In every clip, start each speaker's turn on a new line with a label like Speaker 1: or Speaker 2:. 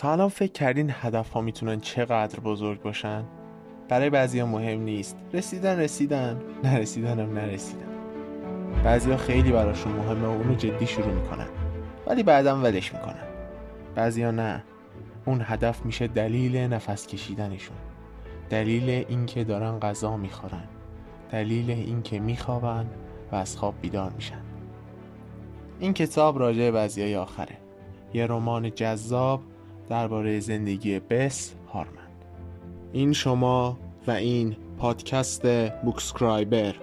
Speaker 1: تا الان فکر کردین هدف ها می‌تونن چقدر بزرگ باشن؟ برای بعضی ها مهم نیست. رسیدن رسیدن. نرسیدن هم نرسیدن بعضی ها خیلی براشون مهمه و اونو جدی شروع می‌کنن. ولی بعدم ولش می‌کنن. بعضی ها نه. اون هدف میشه دلیل نفس کشیدنشون. دلیل اینکه دارن غذا می‌خورن. دلیل اینکه میخوابن و از خواب بیدار میشن. این کتاب راجع بعضی آخره. یه رمان جذاب درباره زندگی بس هارمن این شما و این پادکست بوکسکرایبر.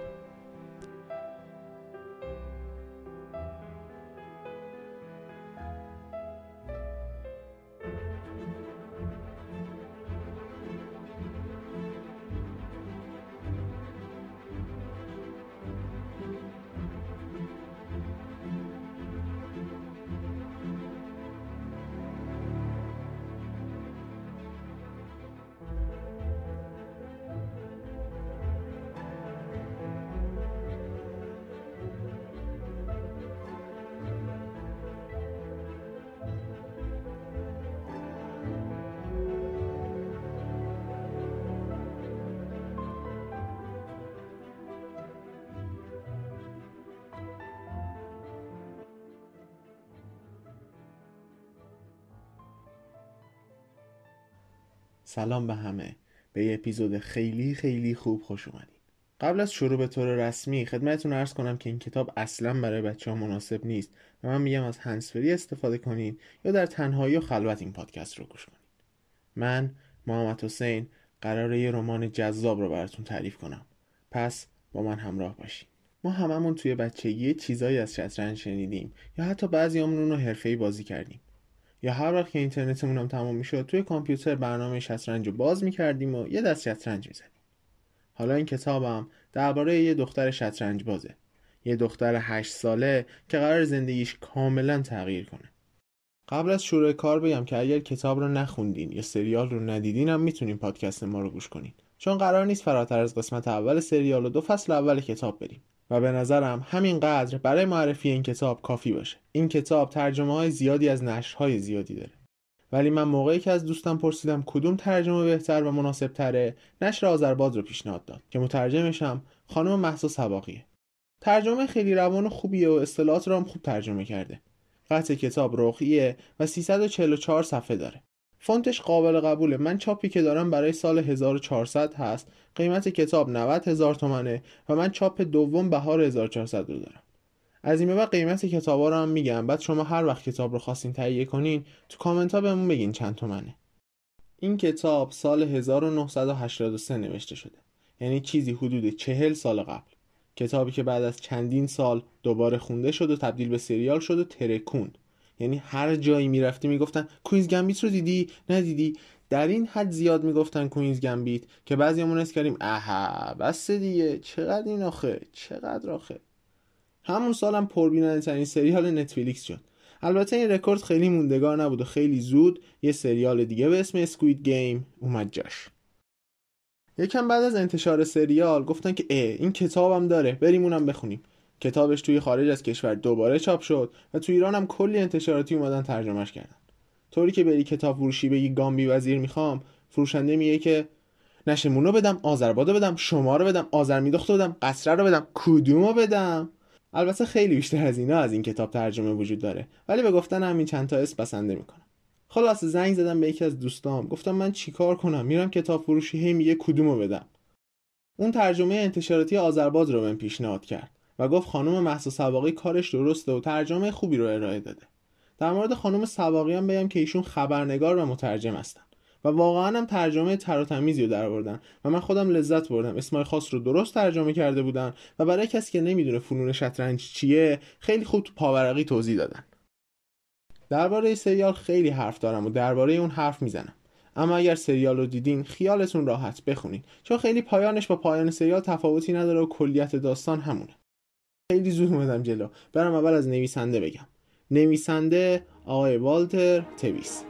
Speaker 1: سلام به همه. به یه اپیزود خیلی خیلی خوب خوش اومدین. قبل از شروع به طور رسمی خدمتتون ارز کنم که این کتاب اصلا برای بچه ها مناسب نیست و من میگم از هنسفری استفاده کنین یا در تنهایی و خلوت این پادکست رو گوش کنین. من محمد حسین قراره یه رمان جذاب رو براتون تعریف کنم. پس با من همراه باشین. ما هممون توی بچگی چیزایی از شطرنج شنیدیم یا حتی بعضی رو حرفه‌ای بازی کردیم. یا هر وقت که اینترنتمون هم تمام می‌شد توی کامپیوتر برنامه شطرنج رو باز می‌کردیم و یه دست شطرنج می‌زنیم حالا این کتابم درباره یه دختر شطرنج بازه. یه دختر هشت ساله که قرار زندگیش کاملا تغییر کنه. قبل از شروع کار بگم که اگر کتاب رو نخوندین یا سریال رو ندیدین هم می‌تونین پادکست ما رو گوش کنین. چون قرار نیست فراتر از قسمت اول سریال و دو فصل اول کتاب بریم. و به نظرم همینقدر برای معرفی این کتاب کافی باشه. این کتاب ترجمه های زیادی از نشرهای زیادی داره. ولی من موقعی که از دوستم پرسیدم کدوم ترجمه بهتر و مناسب تره نشر آذرباد رو پیشنهاد داد که مترجمشم خانم محسا سواقیه ترجمه خیلی روان و خوبیه و اصطلاحات رو هم خوب ترجمه کرده. قطع کتاب رخیه و 344 صفحه داره. فونتش قابل قبوله. من چاپی که دارم برای سال 1400 هست. قیمت کتاب 90 هزار تومنه و من چاپ دوم بهار 1400 رو دارم. از این به بعد قیمت کتاب رو هم میگم. بعد شما هر وقت کتاب رو خواستین تهیه کنین تو کامنت ها بهمون بگین چند تومنه. این کتاب سال 1983 نوشته شده. یعنی چیزی حدود چهل سال قبل. کتابی که بعد از چندین سال دوباره خونده شد و تبدیل به سریال شد و ترکوند. یعنی هر جایی می‌رفتی می‌گفتن Queen's Gambit رو دیدی؟ ندیدی در این حد زیاد می‌گفتن Queen's Gambit که بعضیمون حس کردیم اها بس دیگه چقدر این آخه چقدر آخه. همون سالم پربیننده ترین سریال نتفلیکس شد البته این رکورد خیلی موندگار نبود و خیلی زود یه سریال دیگه به اسم Squid Game اومد جاش. یکم بعد از انتشار سریال گفتن که اه این کتابم داره بریم اونم بخونیم. کتابش توی خارج از کشور دوباره چاپ شد و توی ایران هم کلی انتشاراتی اومدن ترجمهش کردن. طوری که بری کتاب فروشی بگی گامبی وزیر می‌خوام فروشنده میگه که نشر نونو بدم آذربادو بدم شما رو بدم آذر میدخت بدم قطره رو بدم کدومو بدم. البته خیلی بیشتر از اینا از این کتاب ترجمه وجود داره. ولی به گفتن همین چند تا اسم بسنده می‌کنم. خلاص زنگ زدم به یکی از دوستام. گفتم من چیکار کنم؟ میرم کتاب فروشی هی میگه کدومو بدم. اون ترجمه انتشاراتی آذرباد رو بهم پیشنهاد کرد. و گفت خانم محسا سواقی کارش درسته و ترجمه خوبی رو ارائه داده. در مورد خانم سواقی هم بگم که ایشون خبرنگار و مترجم هستن و واقعا هم ترجمه تر و تمیزی رو در و من خودم لذت بردم. اسمای خاص رو درست ترجمه کرده بودن و برای کسی که نمی‌دونه فنون شطرنج چیه خیلی خوب تو پاورقی توضیح دادن. درباره سریال خیلی حرف دارم و درباره اون حرف می‌زنم. اما اگر سریال رو دیدین خیالتون راحت بخونین چون خیلی پایانش با پایان سریال تفاوتی نداره و کلیت داستان همونه. خیلی زود اومدم جلو. برم اول از نویسنده بگم. نویسنده آقای والتر تویس.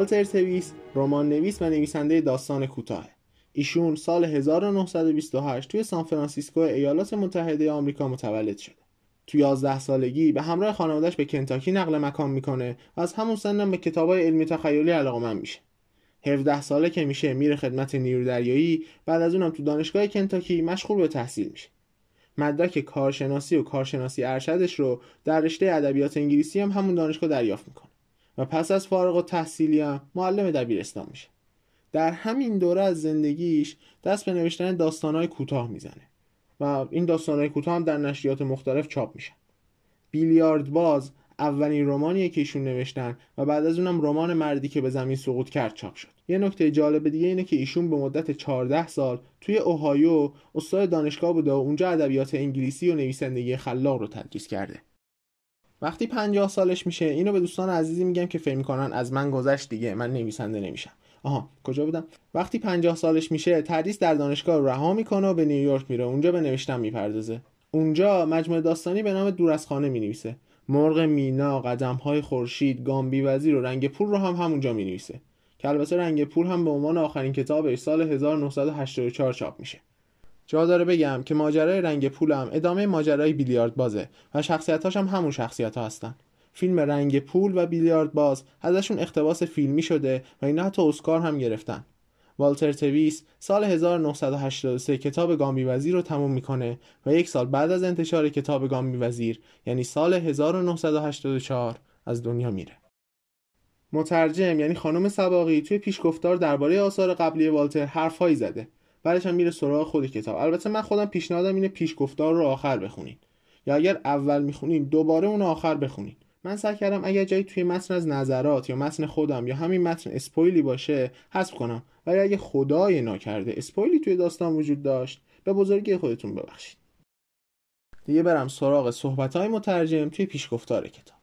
Speaker 1: والتر تویس رمان نویس و نویسنده داستان کوتاه. ایشون سال 1928 توی سان فرانسیسکو ایالات متحده آمریکا متولد شده. تو 11 سالگی به همراه خانوادهش به کنتاکی نقل مکان می‌کنه و از همون سنم به کتابای علمی تخیلی علاقمند میشه. 17 ساله که میشه میره خدمت نیرو دریایی بعد از اونم تو دانشگاه کنتاکی مشغول به تحصیل میشه. مدرک کارشناسی و کارشناسی ارشدش رو در رشته ادبیات انگلیسی هم همون دانشگاه دریافت می‌کنه. و پس از فارغ و تحصیلی هم معلم دبیرستان میشه. در همین دوره از زندگیش دست به نوشتن داستانهای کوتاه می‌زنه و این داستانهای کوتاه هم در نشریات مختلف چاپ میشن. بیلیارد باز اولین رمانیه که ایشون نوشتن و بعد از اونم رمان مردی که به زمین سقوط کرد چاپ شد. یه نکته جالب دیگه اینه که ایشون به مدت 14 سال توی اوهایو استاد دانشگاه بوده و اونجا ادبیات انگلیسی و نویسندگی خلاق رو تدریس کرده. وقتی 50 سالش میشه اینو به دوستان عزیزی میگم که فکر می‌کنن از من گذشت دیگه من نویسنده نمیشم. آها کجا بودم؟ وقتی 50 سالش میشه تدریس در دانشگاه رها می‌کنه و به نیویورک میره. اونجا به نوشتن می‌پردازه. اونجا مجموعه داستانی به نام دور از خانه می‌نویسه. مرغ مینا قدم های خورشید گامبی وزیر و رنگ پول رو هم همونجا می نویسه که البته رنگ پول هم به عنوان آخرین کتابش سال 1984 چاپ میشه. جا داره بگم که ماجرای رنگ پول هم ادامه ماجرای بیلیارد بازه و شخصیتاش هم همون شخصیت ها هستن فیلم رنگ پول و بیلیارد باز ازشون اقتباس فیلمی شده و اینا حتی اسکار هم گرفتن والتر تویس سال 1983 کتاب گامی وزیر رو تموم می‌کنه و یک سال بعد از انتشار کتاب گامی وزیر یعنی سال 1984 از دنیا میره. مترجم یعنی خانم سباقی توی پیشگفتار درباره آثار قبلی والتر حرفهایی زده. بعدش هم میره سراغ خود کتاب. البته من خودم پیشنهادم اینه پیشگفتار رو آخر بخونین. یا اگر اول می‌خونین دوباره اون آخر بخونین. من سعی کردم اگر جایی توی متن از نظرات یا متن خودم یا همین متن اسپویلی باشه حذف کنم ولی اگه خدای ناکرده اسپویلی توی داستان وجود داشت به بزرگی خودتون ببخشید دیگه برم سراغ صحبت های مترجم توی پیشگفتار کتاب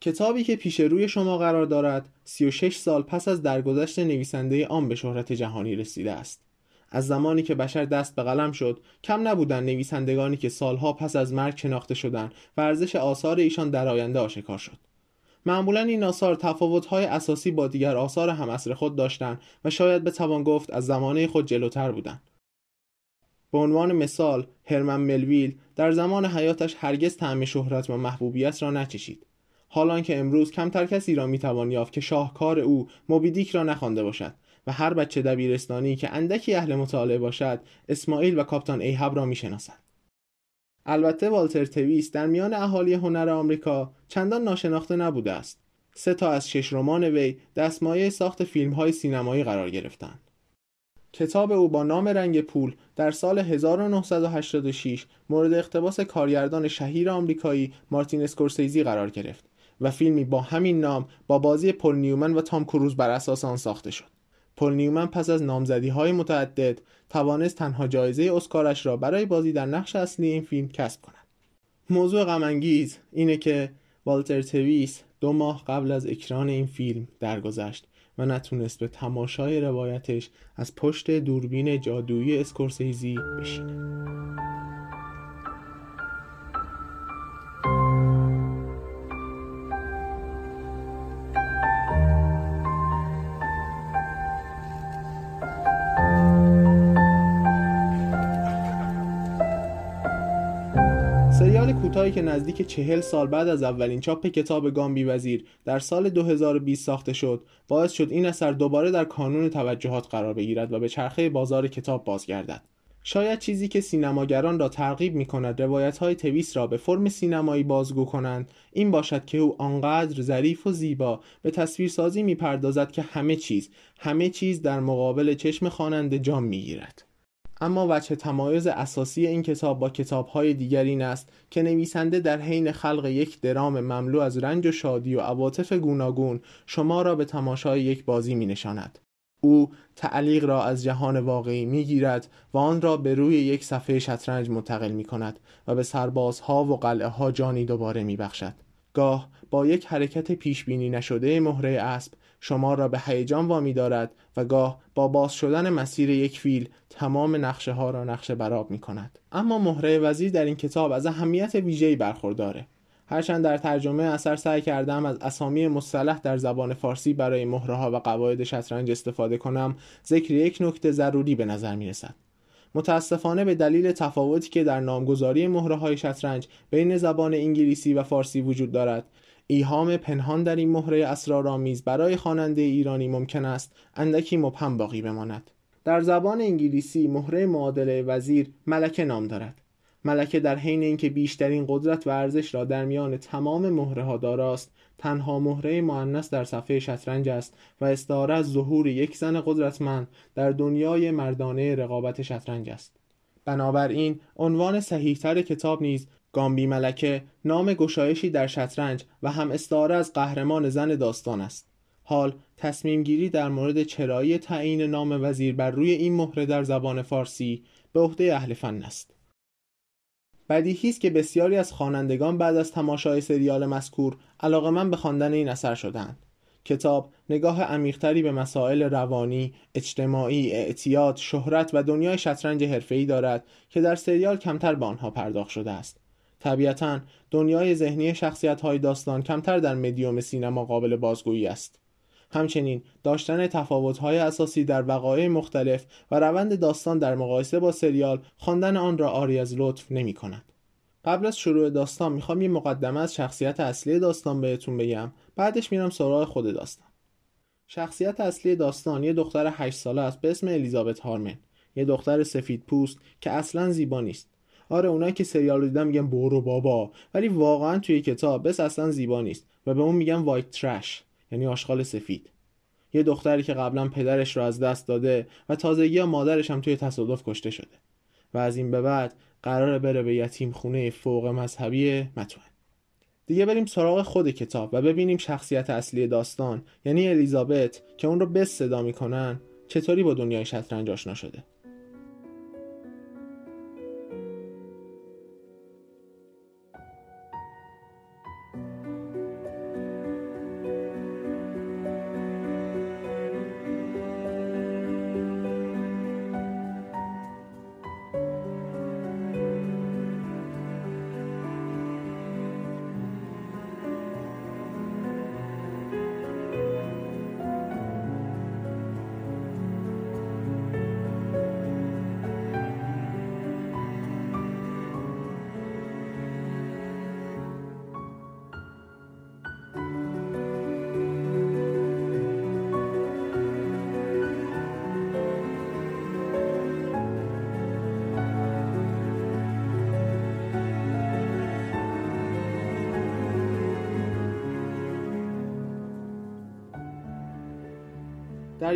Speaker 1: کتابی که پیش روی شما قرار دارد 36 سال پس از درگذشت نویسنده آن به شهرت جهانی رسیده است. از زمانی که بشر دست به قلم شد کم نبودن نویسندگانی که سالها پس از مرگ شناخته شدند و ارزش آثار ایشان در آینده آشکار شد. معمولا این آثار تفاوت‌های اساسی با دیگر آثار همعصر خود داشتند و شاید بتوان گفت از زمانه خود جلوتر بودند. به عنوان مثال هرمن ملویل در زمان حیاتش هرگز طعم شهرت و محبوبیت را نچشید. حالان که امروز کمتر کسی را می‌توان یافت که شاهکار او موبیدیک را نخوانده باشد و هر بچه دبیرستانی که اندکی اهل مطالعه باشد اسماعیل و کاپتان ایهب را می‌شناسد. البته والتر تویس در میان اهالی هنر آمریکا چندان ناشناخته نبوده است. سه تا از شش رمان وی دستمایه ساخت فیلم های سینمایی قرار گرفتند. کتاب او با نام رنگ پول در سال 1986 مورد اقتباس کارگردان شهیر آمریکایی مارتین اسکورسیزی قرار گرفت. و فیلمی با همین نام با بازی پل نیومن و تام کروز بر اساس آن ساخته شد. پل نیومن پس از نامزدی های متعدد توانست تنها جایزه اسکارش را برای بازی در نقش اصلی این فیلم کسب کند. موضوع غمانگیز اینه که والتر تویس دو ماه قبل از اکران این فیلم درگذشت و نتونست به تماشای روایتش از پشت دوربین جادویی اسکورسیزی بشینه. سریال کوتاهی که نزدیک چهل سال بعد از اولین چاپ کتاب گامبی وزیر در سال 2020 ساخته شد باعث شد این اثر دوباره در کانون توجهات قرار بگیرد و به چرخه بازار کتاب بازگردد شاید چیزی که سینماگران را ترغیب می کند روایت های تویس را به فرم سینمایی بازگو کنند این باشد که او آنقدر ظریف و زیبا به تصویرسازی می پردازد که همه چیز همه چیز در مقابل چشم خواننده جام می گیرد. اما وجه تمایز اساسی این کتاب با کتابهای دیگر این است که نویسنده در حین خلق یک درام مملو از رنج و شادی و عواطف گوناگون شما را به تماشای یک بازی می نشاند. او تعلیق را از جهان واقعی می گیرد و آن را به روی یک صفحه شطرنج منتقل می کند و به سربازها و قلعه ها جانی دوباره می بخشد. گاه با یک حرکت پیش بینی نشده مهره اسب شما را به هیجان وامی دارد و گاه با باز شدن مسیر یک فیل تمام نقشه ها را نقشه براب می کند. اما مهره وزیر در این کتاب از اهمیت ویژه‌ای برخورداره. هرچند در ترجمه اثر سعی کردم از اسامی مصطلح در زبان فارسی برای مهره ها و قواعد شطرنج استفاده کنم ذکر یک نکته ضروری به نظر می رسد. متاسفانه به دلیل تفاوتی که در نامگذاری مهره های شطرنج بین زبان انگلیسی و فارسی وجود دارد ایهام پنهان در این مهره اسرارآمیز برای خواننده ایرانی ممکن است اندکی مبهم باقی بماند. در زبان انگلیسی مهره معادله وزیر ملکه نام دارد. ملکه در حین اینکه بیشترین قدرت و ارزش را در میان تمام مهره ها داراست تنها مهره مؤنث در صفحه شطرنج است و استعاره از ظهور یک زن قدرتمند در دنیای مردانه رقابت شطرنج است. بنابراین عنوان صحیحتر کتاب نیز گامبی ملکه نام گشایشی در شطرنج و هم استعاره از قهرمان زن داستان است. حال تصمیم گیری در مورد چرایی تعیین نام وزیر بر روی این مهره در زبان فارسی به عهده اهل فن است. بدیهی است که بسیاری از خوانندگان بعد از تماشای سریال مذکور من به خواندن این اثر شدند کتاب نگاه عمیقتری به مسائل روانی، اجتماعی، اعتیاد، شهرت و دنیای شطرنج حرفه‌ای دارد که در سریال کمتر به آنها پرداخت شده است. طبیعتا دنیای ذهنی شخصیت های داستان کمتر در مدیوم سینما قابل بازگویی است. همچنین داشتن تفاوت‌های اساسی در وقایع مختلف و روند داستان در مقایسه با سریال خواندن آن را آری از لطف نمی کند. قبل از شروع داستان می‌خوام یه مقدمه از شخصیت اصلی داستان بهتون بگم بعدش میرم سراغ خود داستان شخصیت اصلی داستان یه دختر 8 ساله است به اسم الیزابت هارمن یه دختر سفید پوست که اصلا زیبا نیست آره اونایی که سریال رو دیدن میگن برو بابا. ولی واقعا توی کتاب بس اصلا زیبا نیست و به اون میگن وایت ترش یعنی آشغال سفید. یه دختری که قبلا پدرش رو از دست داده و تازگی مادرش هم توی تصادف کشته شده. و از این به بعد قرار بره به یتیم خونه فوق مذهبی متون دیگه بریم سراغ خود کتاب و ببینیم شخصیت اصلی داستان یعنی الیزابت که اون رو بس صدا می‌کنن چطوری با دنیای شطرنج آشنا شده.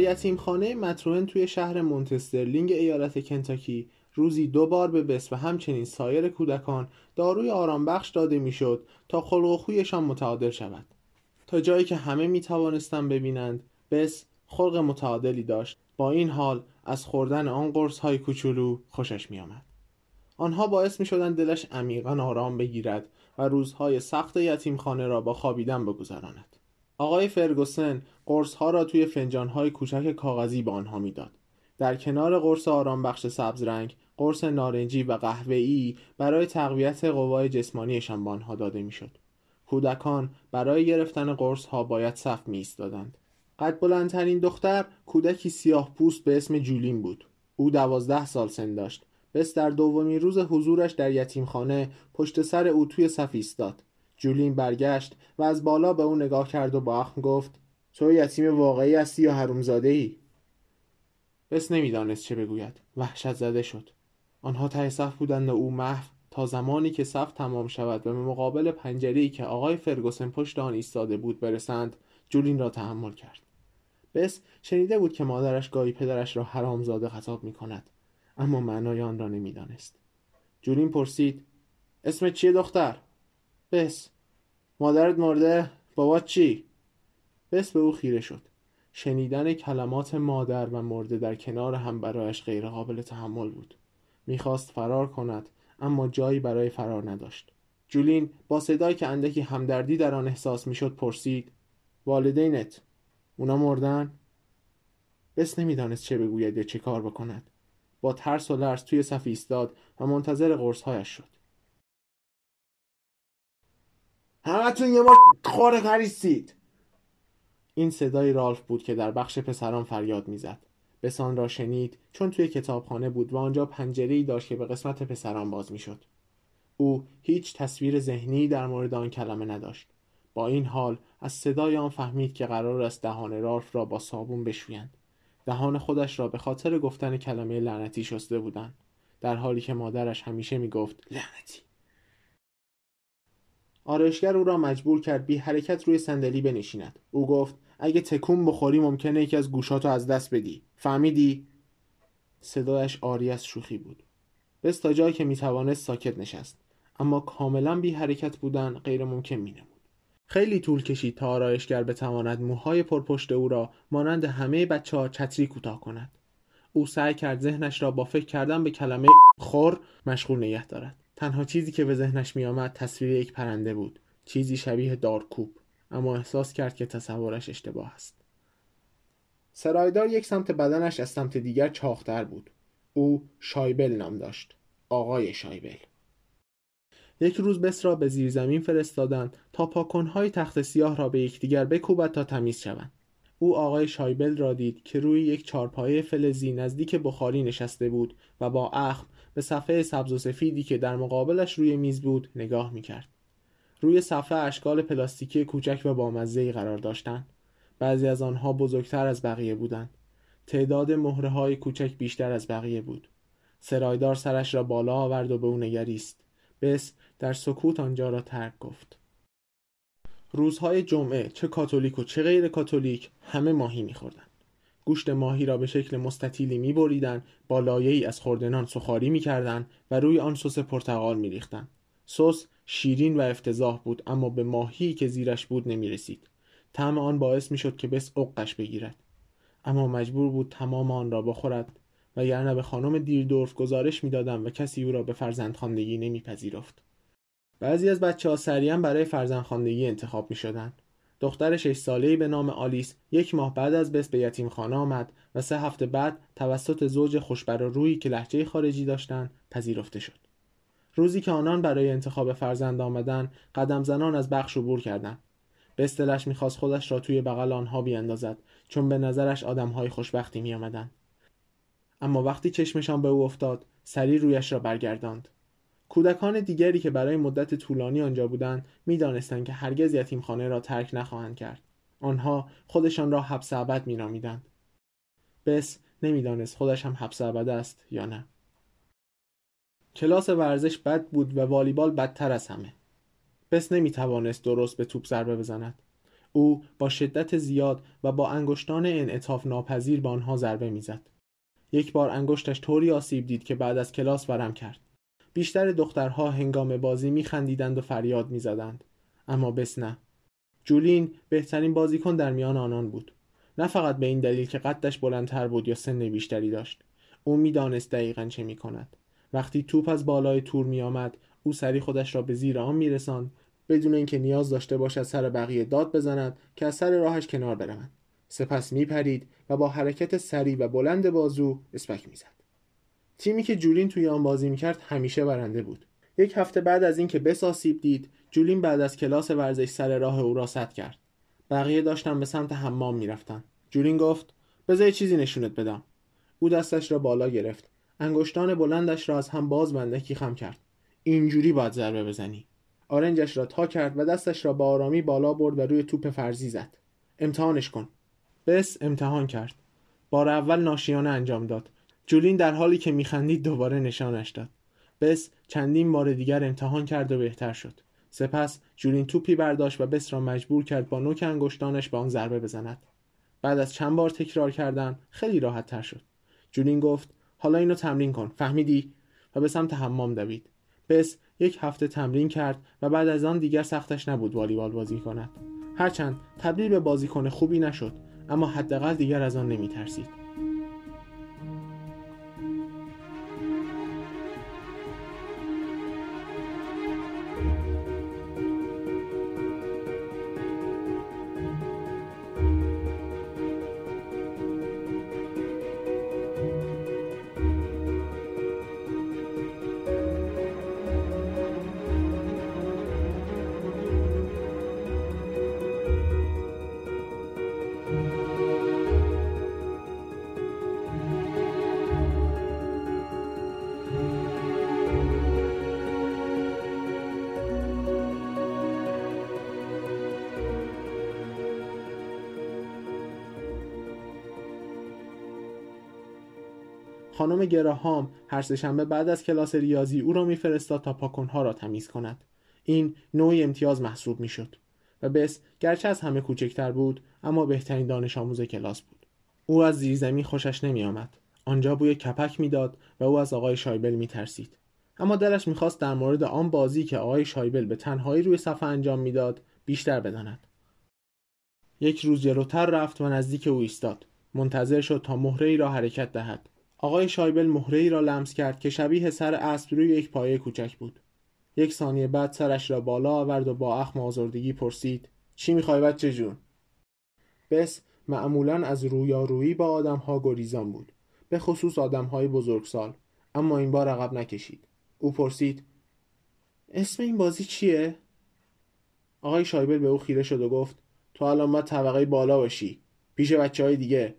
Speaker 1: یتیمخانه متروهن توی شهر مونتسترلینگ ایالت کنتاکی روزی دو بار به بس و همچنین سایر کودکان داروی آرامبخش داده می‌شد تا خلق و خویشان متعادل شود تا جایی که همه می توانستند ببینند بس خلق متعادلی داشت. با این حال از خوردن آن قرص های کوچولو خوشش می آمد. آنها باعث می شدن دلش عمیقا آرام بگیرد و روزهای سخت یتیمخانه را با خوابیدن بگذراند. آقای فرگوسن قرص ها را توی فنجان های کوچک کاغذی به آنها می‌داد. در کنار قرص آرام بخش سبز رنگ، قرص نارنجی و قهوه‌ای برای تقویت قوای جسمانیشان به آنها داده می‌شد. کودکان برای گرفتن قرص ها باید صف می ایستادند. قد بلندترین دختر کودکی سیاه پوست به اسم جولین بود. او دوازده سال سن داشت. بس در دومین روز حضورش در یتیمخانه پشت سر او توی صف ایستاد. جولین برگشت و از بالا به او نگاه کرد و با اخم گفت تو یتیم واقعی هستی یا حرومزاده ای؟ بس نمی‌دانست چه بگوید. وحشت زده شد. آنها ته صف بودند و او محو تا زمانی که صف تمام شود و به مقابل پنجره‌ای که آقای فرگوسن پشت آن ایستاده بود برسند جولین را تحمل کرد. بس شنیده بود که مادرش گاهی پدرش را حرامزاده خطاب می کند اما معنای آن را نمی‌دانست. جولین پرسید اسم چیه دختر؟ بس مادرت مرده بابا چی؟ بس به او خیره شد. شنیدن کلمات مادر و مرده در کنار هم برایش غیرقابل تحمل بود. می‌خواست فرار کند اما جایی برای فرار نداشت. جولین با صدایی که اندکی همدردی در آن احساس می‌شد پرسید والدینت اونا مردن؟ بس نمی‌دانست چه بگوید یا چه کار بکند. با ترس و لرز توی صف ایستاد و منتظر قرصهایش شد. همتون یه بار خوره کریستید این صدای رالف بود که در بخش پسران فریاد می‌زد. بسان را شنید چون توی کتابخانه بود و آنجا پنجره داشت که به قسمت پسران باز می‌شد. او هیچ تصویر ذهنی در مورد آن کلمه نداشت. با این حال از صدای آن فهمید که قرار است دهان رالف را با صابون بشویند. دهان خودش را به خاطر گفتن کلمه لعنتی شسته بودند. در حالی که مادرش همیشه می‌گفت لعنتی؟ آرایشگر او را مجبور کرد بی حرکت روی صندلی بنشیند. او گفت اگه تکون بخوری ممکنه یکی از گوشاتو از دست بدی. فهمیدی؟ صدایش آری از شوخی بود. بس تا جایی که می‌توانست ساکت نشست. اما کاملا بی حرکت بودن غیر ممکن می نمود. خیلی طول کشید تا آرایشگر بتواند موهای پرپشت او را مانند همه بچه ها چتری کوتاه کند. او سعی کرد ذهنش را با فکر کردن به کلمه خور مشغول نگه دارد. تنها چیزی که به ذهنش میآمد تصویر یک پرنده بود چیزی شبیه دارکوب اما احساس کرد که تصورش اشتباه است. سرایدار یک سمت بدنش از سمت دیگر چاختر بود. او شایبل نام داشت آقای شایبل. یک روز بس را به زیر زمین فرستادند تا پاکنهای تخت سیاه را به یکدیگر بکوبد تا تمیز شوند. او آقای شایبل را دید که روی یک چارپایه فلزی نزدیک بخاری نشسته بود و با اخم به صفحه سبز و سفیدی که در مقابلش روی میز بود نگاه می‌کرد. روی صفحه اشکال پلاستیکی کوچک و بامزه‌ای قرار داشتند. بعضی از آنها بزرگتر از بقیه بودند. تعداد مهره های کوچک بیشتر از بقیه بود. سرایدار سرش را بالا آورد و به او نگریست. بس در سکوت آنجا را ترک گفت. روزهای جمعه چه کاتولیک و چه غیر کاتولیک همه ماهی میخوردند. گوشت ماهی را به شکل مستطیلی میبریدند با لایه‌ای از خوردنان سخاری می‌کردند و روی آن سس پرتقال میریختند سس شیرین و افتضاح بود اما به ماهی که زیرش بود نمی‌رسید. طعم آن باعث می‌شد که بس عقش بگیرد. اما مجبور بود تمام آن را بخورد و یعنی به خانم دیردورف گزارش می‌دادم و کسی او را به فرزندخواندگی نمیپذیرفت. بعضی از بچه ها سریعا برای فرزندخواندگی انتخاب می شدند. دختر شش ساله‌ای به نام آلیس یک ماه بعد از بس به یتیمخانه آمد و سه هفته بعد توسط زوج خوشبر روی که لحجه خارجی داشتند پذیرفته شد. روزی که آنان برای انتخاب فرزند آمدن قدم زنان از بخش عبور کردند. به استلش می‌خواست خودش را توی بغل آنها بیاندازد چون به نظرش آدمهای خوشبختی میآمدند. اما وقتی چشمشان به او افتاد سری رویش را برگرداند. کودکان دیگری که برای مدت طولانی آنجا بودند می‌دانستند که هرگز یتیمخانه را ترک نخواهند کرد. آنها خودشان را حبس ابد مینامیدند. بس نمی‌دانست خودش هم حبس ابد است یا نه. کلاس ورزش بد بود و والیبال بدتر از همه. بس نمی‌توانست درست به توپ ضربه بزند. او با شدت زیاد و با انگشتان انعطاف ناپذیر به آنها ضربه می‌زد. یک بار انگشتش طوری آسیب دید که بعد از کلاس ورم کرد. بیشتر دخترها هنگام بازی میخندیدند و فریاد می‌زدند. اما بس نه. جولین بهترین بازیکن در میان آنان بود. نه فقط به این دلیل که قدش بلندتر بود یا سن بیشتری داشت. او می‌دانست دقیقا چه می‌کند. وقتی توپ از بالای تور میآمد او سری خودش را به زیر آن میرساند. بدون اینکه نیاز داشته باشد سر بقیه داد بزند که از سر راهش کنار بروند. سپس میپرید و با حرکت سری و بلند بازو اسپک می‌زد. تیمی که جولین توی آن بازی می‌کرد همیشه برنده بود. یک هفته بعد از اینکه بس آسیب دید جولین بعد از کلاس ورزش سر راه او را سد کرد. بقیه داشتن به سمت حمام می‌رفتن. جولین گفت بذار چیزی نشونت بدم. او دستش را بالا گرفت. انگشتان بلندش را از هم باز بندکی خم کرد. اینجوری باید ضربه بزنی. آرنجش را تا کرد و دستش را با آرامی بالا برد و روی توپ فرضی زد. امتحانش کن. بس امتحان کرد. بار اول ناشیانه انجام داد. جولین در حالی که میخندید دوباره نشانش داد. بس چندین بار دیگر امتحان کرد و بهتر شد. سپس جولین توپی برداشت و بس را مجبور کرد با نوک انگشتانش به آن ضربه بزند. بعد از چند بار تکرار کردن خیلی راحت تر شد. جولین گفت حالا اینو تمرین کن. فهمیدی؟ و به سمت حمام دوید. بس یک هفته تمرین کرد و بعد از آن دیگر سختش نبود والیبال بازی کند. هرچند تبدیل به بازیکن خوبی نشد اما حداقل دیگر از آن نمیترسید. خانم گراهام هر سهشنبه بعد از کلاس ریاضی او را میفرستاد تا پاکنها را تمیز کند. این نوعی امتیاز محسوب می‌شد و بس گرچه از همه کوچکتر بود اما بهترین دانش آموز کلاس بود. او از زیرزمین خوشش نمیآمد. آنجا بوی کپک می‌داد و او از آقای شایبل میترسید. اما دلش می‌خواست در مورد آن بازی که آقای شایبل به تنهایی روی صفحه انجام می‌داد بیشتر بداند. یک روز جلوتر رفت و نزدیک او ایستاد. منتظر شد تا مهره ای را حرکت دهد. آقای شایبل مهره را لمس کرد که شبیه سر اسب روی یک پایه کوچک بود. یک ثانیه بعد سرش را بالا آورد و با اخم آزردگی پرسید چی می‌خوای بچه جون؟ بس معمولا از رویارویی با آدمها گریزان بود به خصوص آدمهای بزرگسال اما این بار عقب نکشید. او پرسید اسم این بازی چیه؟ آقای شایبل به او خیره شد و گفت تو الان باید طبقه بالا باشی پیش بچه های دیگه.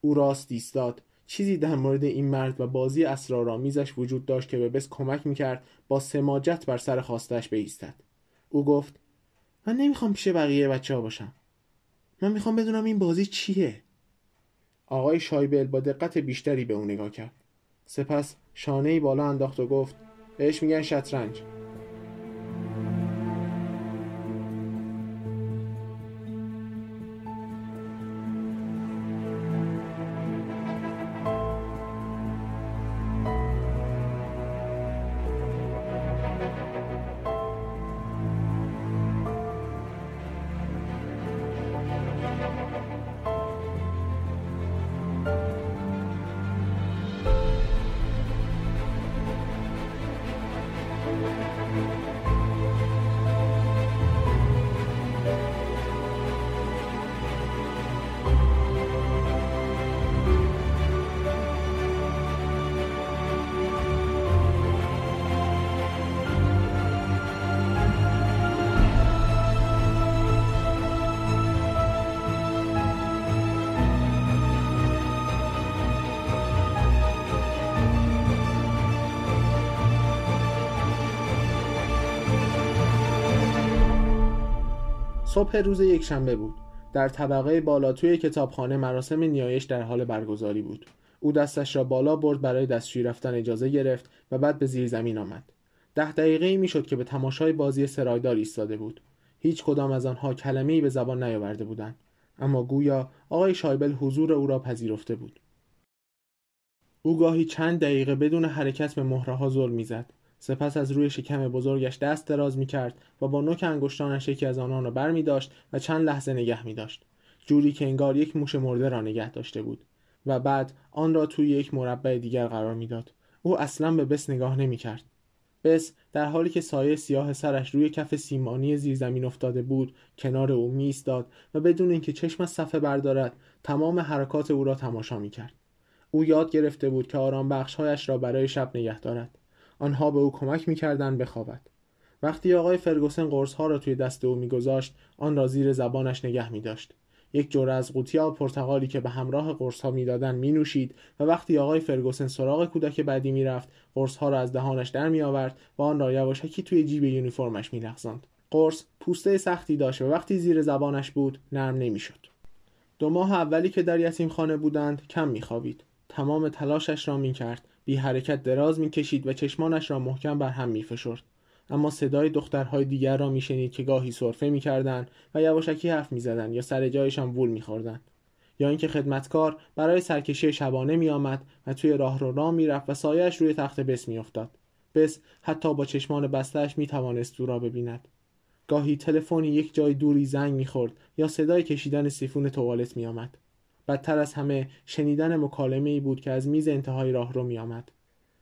Speaker 1: او راست ایستاد چیزی در مورد این مرد و بازی اسرارآمیزش وجود داشت که به بس کمک می‌کرد با سماجت بر سر خواستش بایستد. او گفت من نمی‌خوام پیش بقیه بچه ها باشم. من می‌خوام بدونم این بازی چیه. آقای شایبل با دقت بیشتری به او نگاه کرد. سپس شانه بالا انداخت و گفت بهش میگن شطرنج. صبح روز یک شنبه بود. در طبقه بالا توی کتابخانه مراسم نیایش در حال برگزاری بود. او دستش را بالا برد برای دستشویی رفتن اجازه گرفت و بعد به زیر زمین آمد. ده دقیقه می‌شد که به تماشای بازی سرایدار ایستاده بود. هیچ کدام از آنها کلمه ای به زبان نیاورده بودند. اما گویا آقای شایبل حضور او را پذیرفته بود. او گاهی چند دقیقه بدون حرکت به مهره ها زل می‌زد. سپس از روی شکم بزرگش دست دراز می کرد و با نوک انگشتانش یکی از آنان را بر می داشت و چند لحظه نگه می داشت. جوری که انگار یک موش مرده را نگه داشته بود و بعد آن را توی یک مربع دیگر قرار می‌داد. او اصلا به بس نگاه نمی کرد. بس در حالی که سایه سیاه سرش روی کف سیمانی زیر زمین افتاده بود کنار او می ایستاد و بدون اینکه چشم از صفحه بردارد تمام حرکات او را تماشا می کرد. او یاد گرفته بود که آرام بخشهایش را برای شب نگه دارد. آنها به او کمک می‌کردند بخوابد وقتی آقای فرگوسن قرص ها را توی دست او میگذاشت آن را زیر زبانش نگه می داشت. یک جور از قوطی آب پرتقالی که به همراه قرص ها می‌دادند می نوشید و وقتی آقای فرگوسن سراغ کودک بعدی می‌رفت قرص ها را از دهانش در می آورد و آن را یواشکی توی جیب یونیفرمش می لغزاند. قرص پوسته سختی داشت و وقتی زیر زبانش بود نرم نمی‌شد. دو ماه اولی که در یتیم خانه بودند کم میخوابید تمام تلاشش را می کرد بی حرکت دراز می‌کشید و چشمانش را محکم بر هم میفشرد. اما صدای دخترهای دیگر را میشنید که گاهی سرفه می‌کردند و یواشکی حرف می‌زدند یا سر جایشان وول میخوردند. یا اینکه خدمتکار برای سرکشی شبانه میآمد و توی راه رو راه می‌رفت و سایهاش روی تخت بس میافتاد. بس حتی با چشمان بستهاش می‌توانست او را ببیند. گاهی تلفنی یک جای دوری زنگ می‌خورد یا صدای کشیدن سیفون توالت میآمد. بدتر از همه شنیدن مکالمه ای بود که از میز انتهای راه رو می آمد.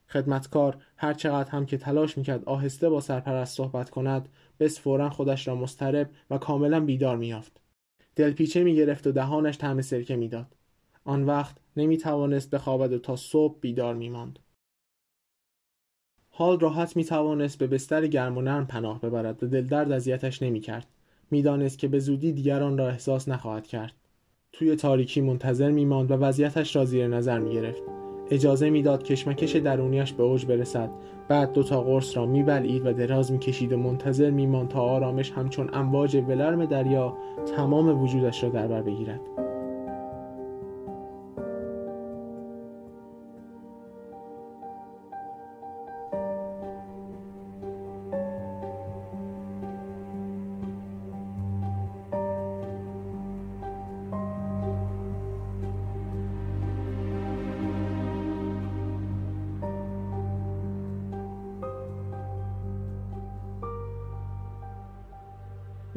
Speaker 1: خدمتکار هر چقدر هم که تلاش می‌کرد آهسته با سرپرست صحبت کند بس فورا خودش را مسترب و کاملا بیدار میافت دلپیچه می‌گرفت و دهانش طعم سرکه می‌داد آن وقت نمی توانست بخوابد و تا صبح بیدار میماند حال راحت می توانست به بستر گرم و نرم پناه ببرد و دلدرد اذیتش نمی کرد. می‌دانست که به زودی دیگران را احساس نخواهد کرد. توی تاریکی منتظر میماند و وضعیتش را زیر نظر می‌گرفت. اجازه می‌داد کشمکش درونیش به اوج برسد. بعد دو تا قرص را میبلعید و دراز می‌کشید و منتظر میماند تا آرامش همچون امواج ولرم دریا تمام وجودش را در بر بگیرد.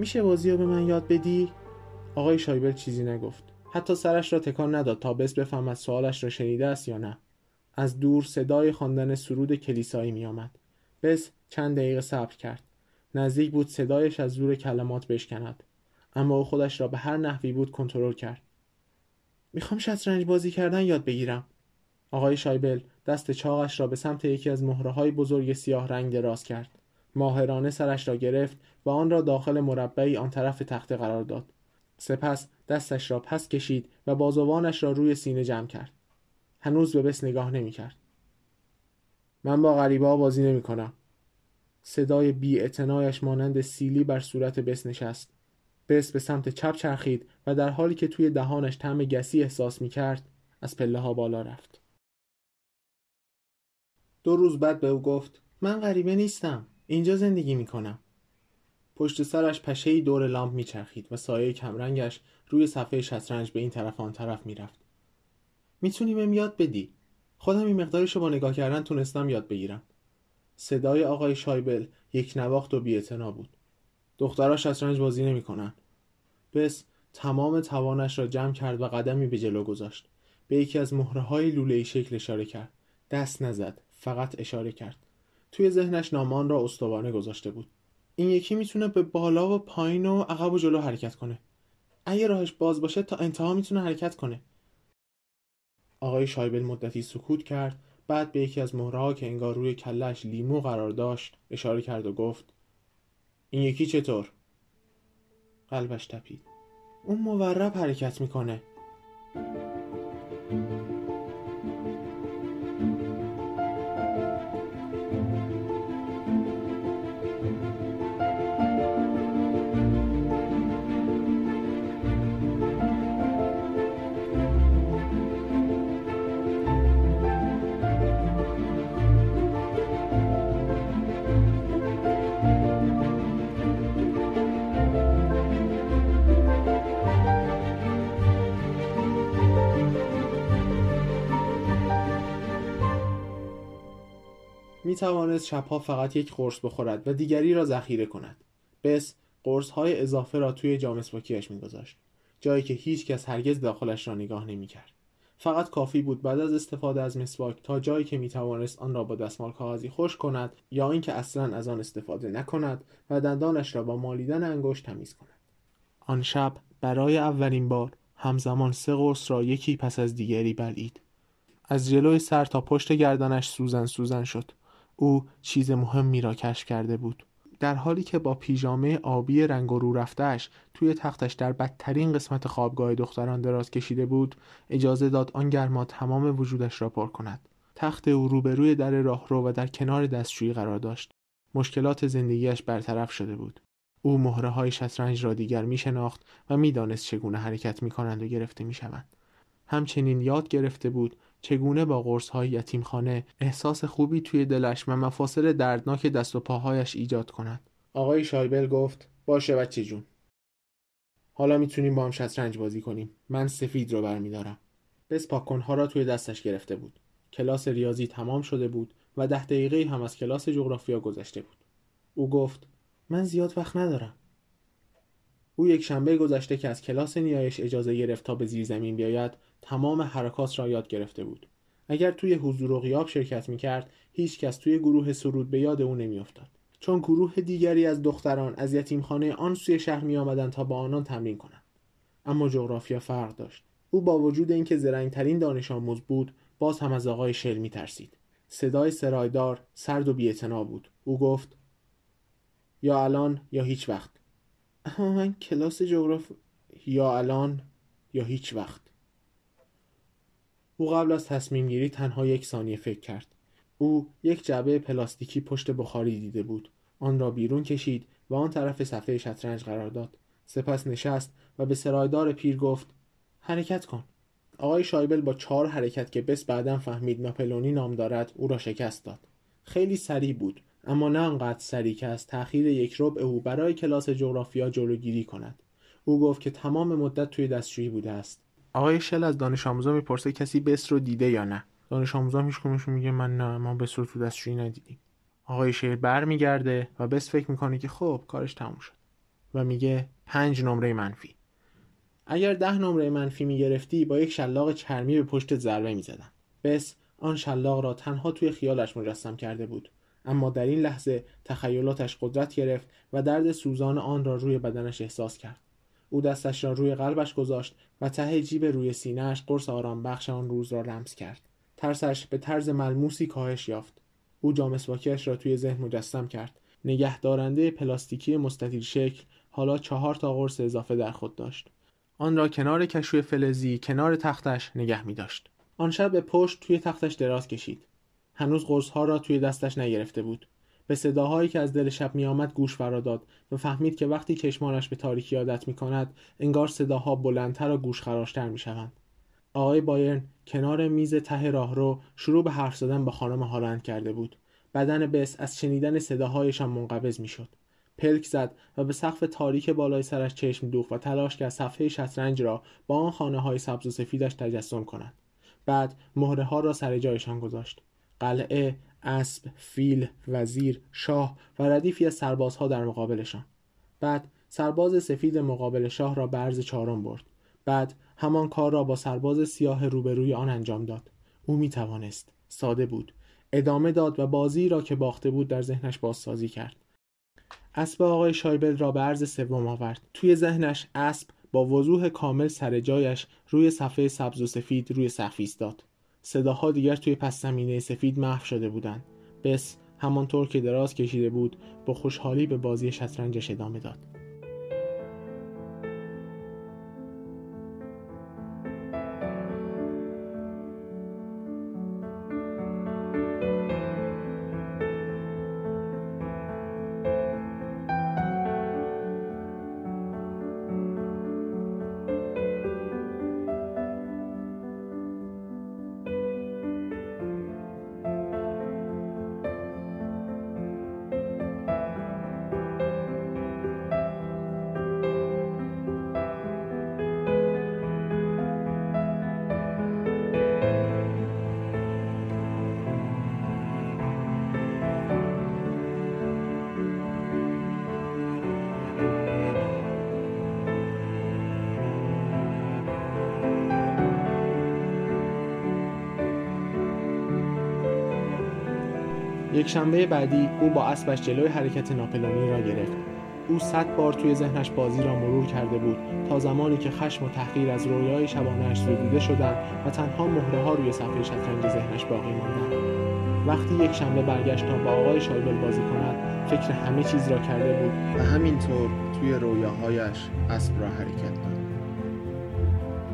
Speaker 1: میشه بازی رو به من یاد بدی؟ آقای شایبل چیزی نگفت. حتی سرش را تکان نداد تا بس بفهمد سوالش را شنیده است یا نه. از دور صدای خواندن سرود کلیسایی میآمد. بس چند دقیقه صبر کرد. نزدیک بود صدایش از زور کلمات بشکند. اما او خودش را به هر نحوی بود کنترل کرد. می‌خوام شطرنج بازی کردن یاد بگیرم. آقای شایبل دست چاقش را به سمت یکی از مهره های بزرگ سیاه رنگ دراز کرد. ماهرانه سرش را گرفت و آن را داخل مربعی آن طرف تخته قرار داد سپس دستش را پس کشید و بازوانش را روی سینه جمع کرد هنوز به بس نگاه نمی کرد. من با غریبه بازی نمی کنم. صدای بی مانند سیلی بر صورت بس نشست. بس به سمت چپ چرخید و در حالی که توی دهانش طعم گسی احساس می کرد از پله ها بالا رفت. دو روز بعد به او گفت من غریبه نیستم. اینجا زندگی می کنم. پشت سرش پشهی دور لامپ میچرخید و سایه کمرنگش روی صفحه شطرنج به این طرف آن طرف می‌رفت. می‌تونی بهم یاد بدی؟ خودم این مقدارش رو با نگاه کردن تونستم یاد بگیرم. صدای آقای شایبل یک نواخت و بیاعتنا بود. دخترها شطرنج بازی نمی‌کنن. بس تمام توانش را جمع کرد و قدمی به جلو گذاشت. به یکی از مهره های لوله شکل اشاره کرد. دست نزد فقط اشاره کرد. توی ذهنش نامان را استوانه گذاشته بود. این یکی می‌تونه به بالا و پایین و عقب و جلو حرکت کنه. اگه راهش باز باشه تا انتها می‌تونه حرکت کنه. آقای شایبل مدتی سکوت کرد بعد به یکی از مهرها که انگار روی کلش لیمو قرار داشت اشاره کرد و گفت این یکی چطور؟ قلبش تپید. اون مورب حرکت می‌کنه. می توانست شبها فقط یک قرص بخورد و دیگری را ذخیره کند. بس قرص های اضافه را توی جام مسواکیش میگذاشت جایی که هیچ کس هرگز داخلش را نگاه نمی کرد. فقط کافی بود بعد از استفاده از مسواک تا جایی که می توانست آن را با دستمال کاغذی خوش کند یا اینکه اصلا از آن استفاده نکند و دندانش را با مالیدن انگشت تمیز کند. آن شب برای اولین بار همزمان سه قرص را یکی پس از دیگری بلعید. از جلوی سر تا پشت گردنش سوزن سوزن شد. او چیز مهمی را کشف کرده بود. در حالی که با پیژامه آبی رنگ و رو رفتهش توی تختش در بدترین قسمت خوابگاه دختران دراز کشیده بود اجازه داد آن گرما تمام وجودش را پر کند. تخت او روبروی در راهرو و در کنار دستشویی قرار داشت. مشکلات زندگیش برطرف شده بود. او مهره های شطرنج را دیگر می شناخت و می‌دانست چگونه حرکت می کنند و گرفته می شوند. همچنین یاد گرفته بود چگونه با قرص های یتیمخانه احساس خوبی توی دلش و مفاصل دردناک دست و پاهایش ایجاد کند؟ آقای شایبل گفت باشه بچه جون. حالا می‌تونیم با هم شطرنج بازی کنیم. من سفید رو برمیدارم. بس پاکنها را توی دستش گرفته بود. کلاس ریاضی تمام شده بود و ده دقیقه هم از کلاس جغرافیا گذشته بود. او گفت من زیاد وقت ندارم. او یک شنبه گذشته که از کلاس نیایش اجازه گرفت تا به زیر زمین بیاید تمام حرکات را یاد گرفته بود. اگر توی حضور و غیاب شرکت می کرد هیچ کس توی گروه سرود به یاد او نمیافتاد. چون گروه دیگری از دختران از یتیمخانه آن سوی شهر می آمدند تا با آنان تمرین کنند. اما جغرافیا فرق داشت. او با وجود اینکه زرنگترین دانش آموز بود باز هم از آقای شل می ترسید صدای سرایدار سرد و بی‌اعتنا بود. او گفت یا الان یا هیچ وقت. من کلاس جغراف یا الان یا هیچ وقت. او قبل از تصمیم گیری تنها یک ثانیه فکر کرد. او یک جعبه پلاستیکی پشت بخاری دیده بود. آن را بیرون کشید و آن طرف صفحه شطرنج قرار داد. سپس نشست و به سرایدار پیر گفت حرکت کن. آقای شایبل با چهار حرکت که بس بعدا فهمید ناپلونی نام دارد او را شکست داد. خیلی سریع بود. اما نه آنقدر سریع که از تأخیر یک ربع او برای کلاس جغرافیا جلوگیری کند. او گفت که تمام مدت توی دستشویی بوده است. آقای شل از دانش آموزا می‌پرسه کسی بس رو دیده یا نه. دانش آموزا هیچ میگه من نه ما بس رو تو دستشویی ندیدیم. آقای شل برمیگرده و بس فکر می‌کنه که خب کارش تموم شد. و میگه پنج نمره منفی. اگر ده نمره منفی می‌گرفتی با یک شلاق چرمی به پشت ضربه می‌زدم بس آن شلاق را تنها توی خیالش مجسم کرده بود. اما در این لحظه تخیلاتش قدرت گرفت و درد سوزان آن را روی بدنش احساس کرد. او دستش را روی قلبش گذاشت و ته جیب روی سینهش قرص آرام بخش آن روز را لمس کرد. ترسش به طرز ملموسی کاهش یافت. او جامسواکیش را توی ذهن مجسم کرد. نگهدارنده پلاستیکی مستطیل شکل حالا چهار تا قرص اضافه در خود داشت. آن را کنار کشوی فلزی کنار تختش نگه می داشت. آن شب به پشت توی تختش دراز کشید. هنوز قرص ها را توی دستش نگرفته بود. به صداهایی که از دل شب می آمد گوش فرا داد و فهمید که وقتی چشمانش به تاریکی عادت می کند انگار صداها بلندتر و گوش خراشتر می شوند. آقای بایرن کنار میز ته راهرو شروع به حرف زدن با خانم هالند کرده بود. بدن بس از شنیدن صداهایشان منقبض می شد. پلک زد و به سقف تاریک بالای سرش چشم دوخت و تلاش کرد صفحه شطرنج را با آن خانه های سبز و سفیدش تجسم کند بعد مهره ها را سر جایشان گذاشت قلعه اسب فیل وزیر شاه و ردیفی از سربازها در مقابلشان بعد سرباز سفید مقابل شاه را به عرض چهارم برد. بعد همان کار را با سرباز سیاه روبروی آن انجام داد. او می توانست ساده بود. ادامه داد و بازی را که باخته بود در ذهنش بازسازی کرد. اسب آقای شایبل را به عرض سوم آورد. توی ذهنش اسب با وضوح کامل سر جایش روی صفحه سبز و سفید روی سقف ایستاد. صداها دیگر توی پس زمینه سفید محو شده بودند. بس همانطور که دراز کشیده بود با خوشحالی به بازی شطرنجش ادامه داد. یک شنبه بعدی او با اسبش جلوی حرکت ناپلونی را گرفت. او صد بار توی ذهنش بازی را مرور کرده بود تا زمانی که خشم و تحقیر از رویای شبانهاش زدوده شدند و تنها مهره ها روی صفحه شطرنج ذهنش باقی ماندند وقتی یک شنبه برگشت تا با آقای شایبل بازی کند فکر همه چیز را کرده بود و همینطور توی رویاهایش اسب را حرکت داد.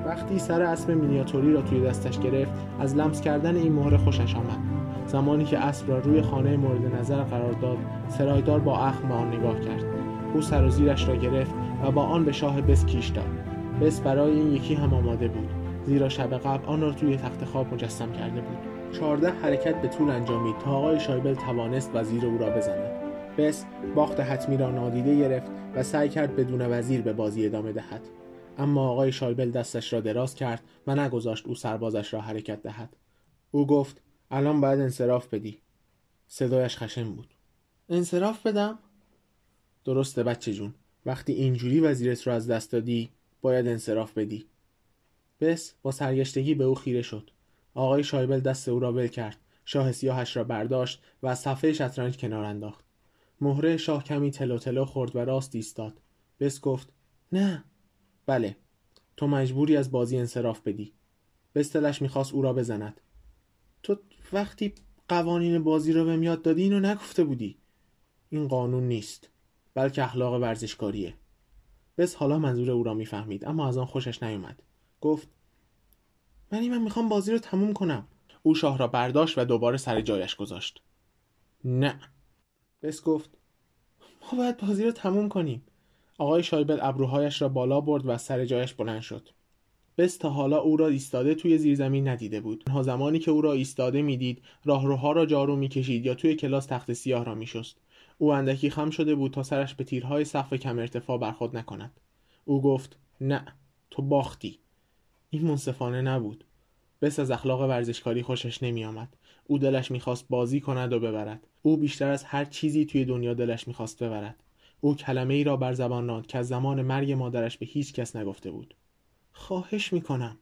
Speaker 1: وقتی سر اسب مینیاتوری را توی دستش گرفت از لمس کردن این مهره خوشش آمد. زمانی که اسب را روی خانه مورد نظر قرار داد سرایدار با اخم به آن نگاه کرد. او سر و زیرش را گرفت و با آن به شاه بس کیش داد. بس برای این یکی هم آماده بود زیرا شب قبل آن را توی تخت خواب مجسم کرده بود. چهارده حرکت به طول انجامید تا آقای شایبل توانست وزیر او را بزند. بس باخت حتمی را نادیده گرفت و سعی کرد بدون وزیر به بازی ادامه دهد. اما آقای شایبل دستش را دراز کرد و نگذاشت او سربازش را حرکت دهد. او گفت الان باید انصراف بدی. صدایش خشن بود. انصراف بدم؟ درسته بچه جون. وقتی اینجوری وزیرت رو از دست دادی باید انصراف بدی. بس با سرگشتگی به او خیره شد. آقای شایبل دست او را ول کرد. شاه سیاهش را برداشت و از صفحه شطرنج کنار انداخت. مهره شاه کمی تلو تلو خورد و راست ایستاد. بس گفت نه. بله. تو مجبوری از بازی انصراف بدی. بستلش می‌خواست او را بزند. وقتی قوانین بازی رو به یاد دادی اینو نگفته بودی. این قانون نیست. بلکه اخلاق ورزشکاریه. بس حالا منظور او را می‌فهمید اما از آن خوشش نیومد. گفت منی من می‌خوام بازی رو تموم کنم. او شاه را برداشت و دوباره سر جایش گذاشت. نه. بس گفت ما باید بازی رو تموم کنیم. آقای شایبل ابروهایش را بالا برد و سر جایش بلند شد. بس تا حالا او را ایستاده توی زیرزمین ندیده بود. تنها زمانی که او را ایستاده می‌دید راهروها را جارو می‌کشید یا توی کلاس تخت سیاه را میشست. او اندکی خم شده بود تا سرش به تیرهای سقف کم ارتفاع برخود نکند. او گفت نه تو باختی. این منصفانه نبود. بس از اخلاق ورزشکاری خوشش نمیآمد. او دلش می‌خواست بازی کند و ببرد. او بیشتر از هر چیزی توی دنیا دلش می‌خواست ببرد. او کلمه ای را بر زبان راند که از زمان مرگ مادرش به هیچ کس نگفته بود. خواهش می‌کنم.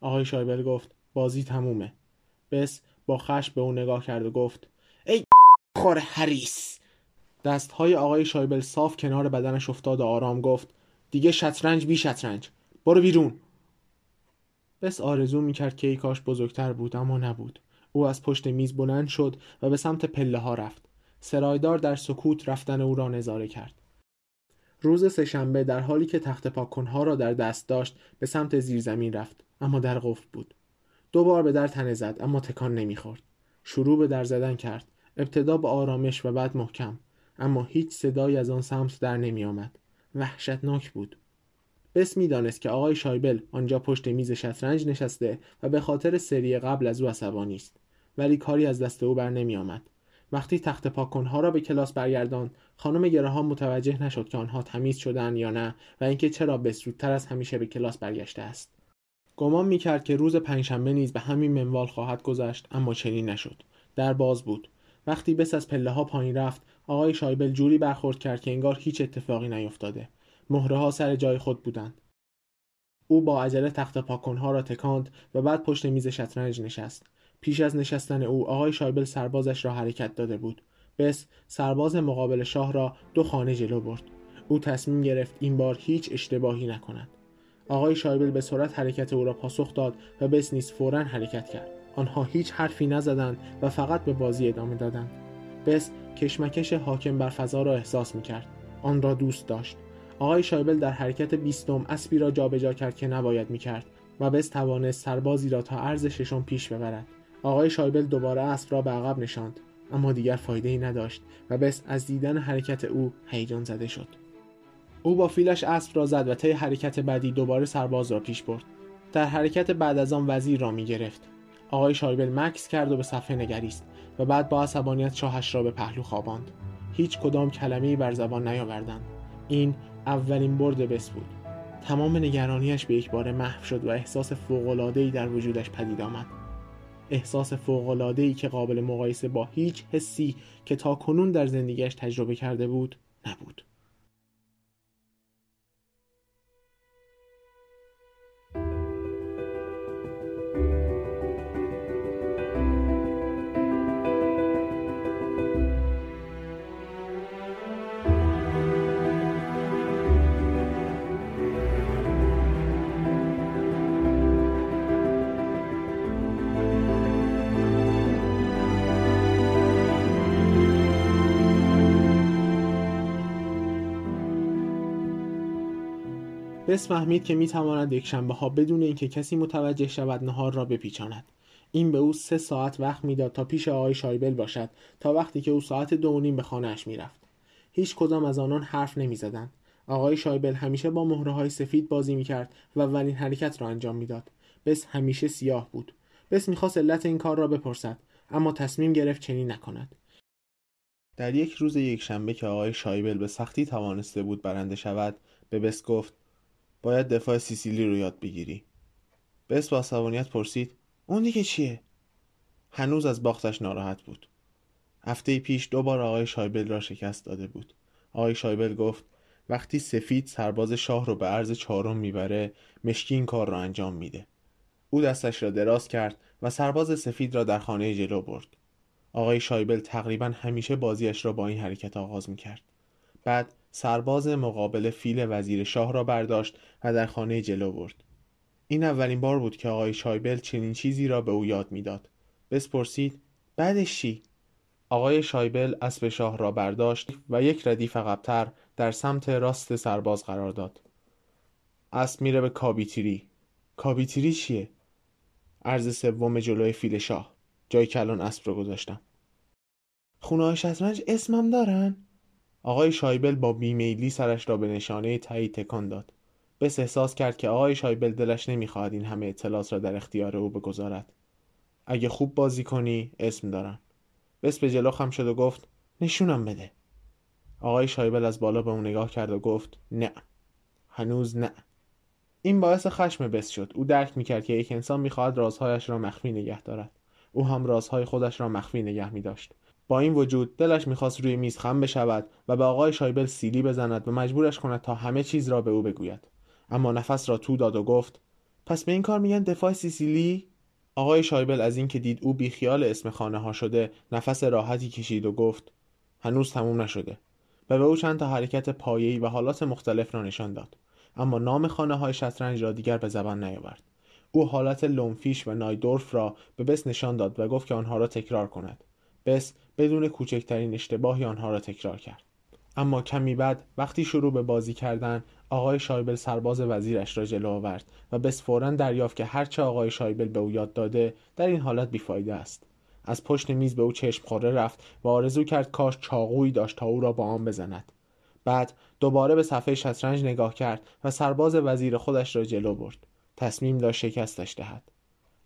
Speaker 1: آقای شایبل گفت بازی تمومه. بس با خشم به او نگاه کرد و گفت ای خور هریس دستهای آقای شایبل صاف کنار بدنش افتاد و آرام گفت دیگه شطرنج بی شطرنج. برو بیرون. بس آرزو می‌کرد که ای کاش بزرگتر بود اما نبود. او از پشت میز بلند شد و به سمت پله ها رفت. سرایدار در سکوت رفتن او را نظاره کرد. روز سهشنبه در حالی که تخت پاکنها را در دست داشت به سمت زیرزمین رفت اما در قفل بود دو بار به در تنه زد اما تکان نمی‌خورد شروع به در زدن کرد ابتدا به آرامش و بعد محکم اما هیچ صدایی از آن سمت در نمی آمد. وحشتناک بود. بس می‌دانست که آقای شایبل آنجا پشت میز شطرنج نشسته و به خاطر سری قبل از او عصبانی است ولی کاری از دست او بر نمی آمد. وقتی تخت پاکنها را به کلاس برگرداند خانم گراهام متوجه نشد که آنها تمیز شدن یا نه و اینکه چرا به زودتر از همیشه به کلاس برگشته است. گمان می‌کرد که روز پنجشنبه نیز به همین منوال خواهد گذشت اما چنین نشد. در باز بود. وقتی بس از پله ها پایین رفت آقای شایبل جوری برخورد کرد که انگار هیچ اتفاقی نیفتاده. مهره ها سر جای خود بودند. او با عجله تخت پاکنها را تکاند و بعد پشت میز شطرنج نشست. پیش از نشستن او آقای شایبل سربازش را حرکت داده بود. بس سرباز مقابل شاه را دو خانه جلو برد. او تصمیم گرفت این بار هیچ اشتباهی نکند. آقای شایبل به سرعت حرکت او را پاسخ داد و بس نیز فورا حرکت کرد. آنها هیچ حرفی نزدند و فقط به بازی ادامه دادند. بس کشمکش حاکم بر فضا را احساس می‌کرد. آن را دوست داشت. آقای شایبل در حرکت بیستم اسبی را جابجا کرد که نباید می‌کرد و بس توانست سربازی را تا عرض ششم پیش ببرد. آقای شایبل دوباره اسب را به عقب نشاند اما دیگر فایده ای نداشت و بس از دیدن حرکت او هیجان زده شد. او با فیلش اسب را زد و طی حرکت بعدی دوباره سرباز را پیش برد. در حرکت بعد از آن وزیر را می گرفت. آقای شایبل مکس کرد و به صفحه نگریست و بعد با عصبانیت شاهش را به پهلو خواباند. هیچ کدام کلمه بر زبان نیاوردند. این اولین برد بس بود. تمام نگرانیش به یک بار محو شد و احساس فوق‌العاده‌ای در وجودش پدید آمد. احساس فوق‌العاده‌ای که قابل مقایسه با هیچ حسی که تا کنون در زندگیش تجربه کرده بود نبود. بس فهمید که می‌تواند یک شنبه ها بدون اینکه کسی متوجه شود نهار را بپیچاند. این به او سه ساعت وقت می‌داد تا پیش آقای شایبل باشد تا وقتی که او ساعت دو نیم به خانهاش می‌رفت. هیچ کدام از آنان حرف نمی‌زدند. آقای شایبل همیشه با مهره های سفید بازی می‌کرد و اولین حرکت را انجام می‌داد. بس همیشه سیاه بود. بس می‌خواست علت این کار را بپرسد اما تصمیم گرفت چنین نکند. در یک روز یک شنبه که آقای شایبل به سختی توانسته بود برنده شود به بس گفت باید دفاع سیسیلی رو یاد بگیری. بس با عصبانیت پرسید اون دیگه چیه؟ هنوز از باختش ناراحت بود. هفته پیش دو بار آقای شایبل را شکست داده بود. آقای شایبل گفت وقتی سفید سرباز شاه رو به عرض چهارم می‌بره مشکی این کار را انجام میده. او دستش را دراز کرد و سرباز سفید را در خانه جلو برد. آقای شایبل تقریبا همیشه بازیش را با این حرکت آغاز می‌کرد. بعد سرباز مقابل فیل وزیر شاه را برداشت و در خانه جلو برد. این اولین بار بود که آقای شایبل چنین چیزی را به او یاد می‌داد. بسپرسید بعدش چی؟ آقای شایبل اسب شاه را برداشت و یک ردیف عقبتر در سمت راست سرباز قرار داد. اسب میره به کابیتیری کابیتیری چیه؟ عرض سوم جلوی فیل شاه. جایی که الان اسب رو گذاشتم. خونه شطرنج اسمم دارن؟ آقای شایبل با بیمیلی سرش را به نشانه تایید تکان داد. بس احساس کرد که آقای شایبل دلش نمی‌خواهد این همه اطلاعات را در اختیار او بگذارد. اگه خوب بازی کنی اسم دارن بس به جلو خم شد و گفت نشونم بده. آقای شایبل از بالا به او نگاه کرد و گفت نه. هنوز نه. این باعث خشم بس شد. او درک می‌کرد که یک انسان می‌خواهد رازهایش را مخفی نگه دارد. او هم رازهای خودش را مخفی نگه می داشت با این وجود دلش می‌خواست روی میز خم بشود و به آقای شایبل سیلی بزند و مجبورش کند تا همه چیز را به او بگوید. اما نفس را تو داد و گفت پس به این کار میگن دفاع سیسیلی؟ آقای شایبل از اینکه دید او بیخیال اسم خانه ها شده نفس راحتی کشید و گفت هنوز تموم نشده. و به او چند تا حرکت پایه‌ای و حالات مختلف را نشان داد. اما نام خانه های شطرنج را دیگر به زبان نیاورد. او حالت لومفیش و نایدورف را به بس نشان داد و گفت که آنها را تکرار کند. بس بدون کوچکترین اشتباهی آنها را تکرار کرد. اما کمی بعد وقتی شروع به بازی کردن آقای شایبل سرباز وزیرش را جلو آورد و بس فورا دریافت که هرچه آقای شایبل به او یاد داده در این حالت بیفایده است. از پشت میز به او چشم خوره رفت و آرزو کرد کاش چاقویی داشت تا او را با آن بزند. بعد دوباره به صفحه شطرنج نگاه کرد و سرباز وزیر خودش را جلو برد. تصمیم داشت شکستش دهد.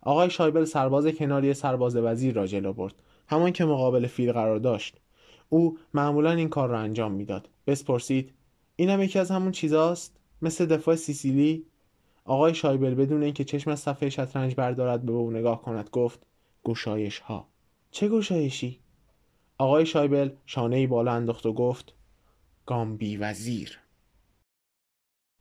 Speaker 1: آقای شایبل سرباز کناری سرباز وزیر را جلو برد. همان که مقابل فیل قرار داشت. او معمولا این کار را انجام می‌داد. بسپرسید اینم یکی از همون چیزاست؟ مثل دفاع سیسیلی؟ آقای شایبل بدون اینکه چشم از صفحه شطرنج بردارد به او نگاه کند گفت گشایش ها چه گشایشی؟ آقای شایبل شانه ای بالا انداخت و گفت گامبی وزیر.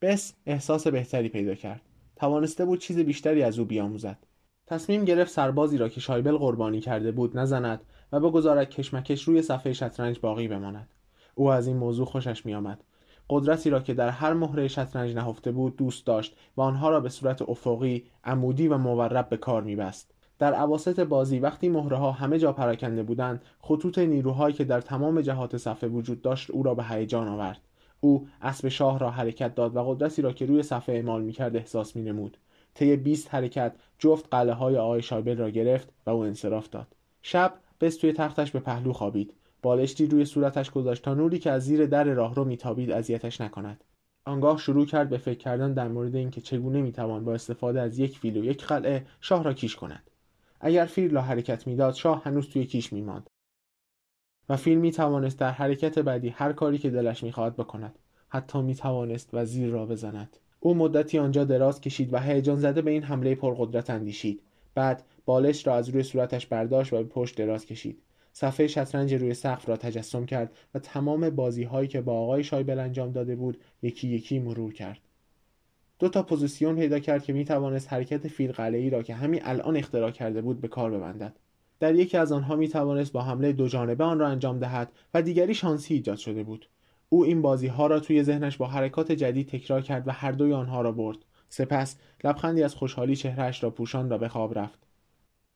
Speaker 1: بس احساس بهتری پیدا کرد. توانسته بود چیز بیشتری از او بیاموزد. تصمیم گرفت سربازی را که شایبل قربانی کرده بود نزند و بگذارد کشمکش روی صفحه شطرنج باقی بماند. او از این موضوع خوشش میآمد. قدرتی را که در هر مهره شطرنج نهفته بود دوست داشت و آنها را به صورت افقی عمودی و مورب به کار میبست. در عواسط بازی وقتی مهره ها همه جا پراکنده بودند خطوط نیروهایی که در تمام جهات صفحه وجود داشت او را به هیجان آورد. او اسب شاه را حرکت داد و قدرتی را که روی صفحه اعمال می‌کرد احساس مینمود. طی 20 حرکت جفت قله های آقای شایبل را گرفت و او انصراف داد. شب بس توی تختش به پهلو خوابید. بالشتی روی صورتش گذاشت تا نوری که از زیر در راهرو میتابید اذیتش نکند. آنگاه شروع کرد به فکر کردن در مورد اینکه چگونه می‌توان با استفاده از یک فیل و یک قلعه شاه را کیش کند. اگر فیل را حرکت می‌داد شاه هنوز توی کیش میماند. و فیل می توانست در حرکت بعدی هر کاری که دلش می‌خواهد بکند. حتی می توانست وزیر را بزند. او مدتی آنجا دراز کشید و هیجان زده به این حمله پرقدرت اندیشید. بعد بالش را از روی صورتش برداشت و به پشت دراز کشید. صفحه شطرنج روی سقف را تجسم کرد و تمام بازی هایی که با آقای شایبل انجام داده بود یکی یکی مرور کرد. دو تا پوزیسیون پیدا کرد که می توانست حرکت فیل ای را که همین الان اختراع کرده بود به کار ببندد. در یکی از آنها می توانست با حمله دو جانبه آن را انجام دهد و دیگری شانسی ایجاد شده بود. او این بازی ها را توی ذهنش با حرکات جدید تکرار کرد و هر دوی آنها را برد. سپس لبخندی از خوشحالی چهرهش را پوشان را به خواب رفت.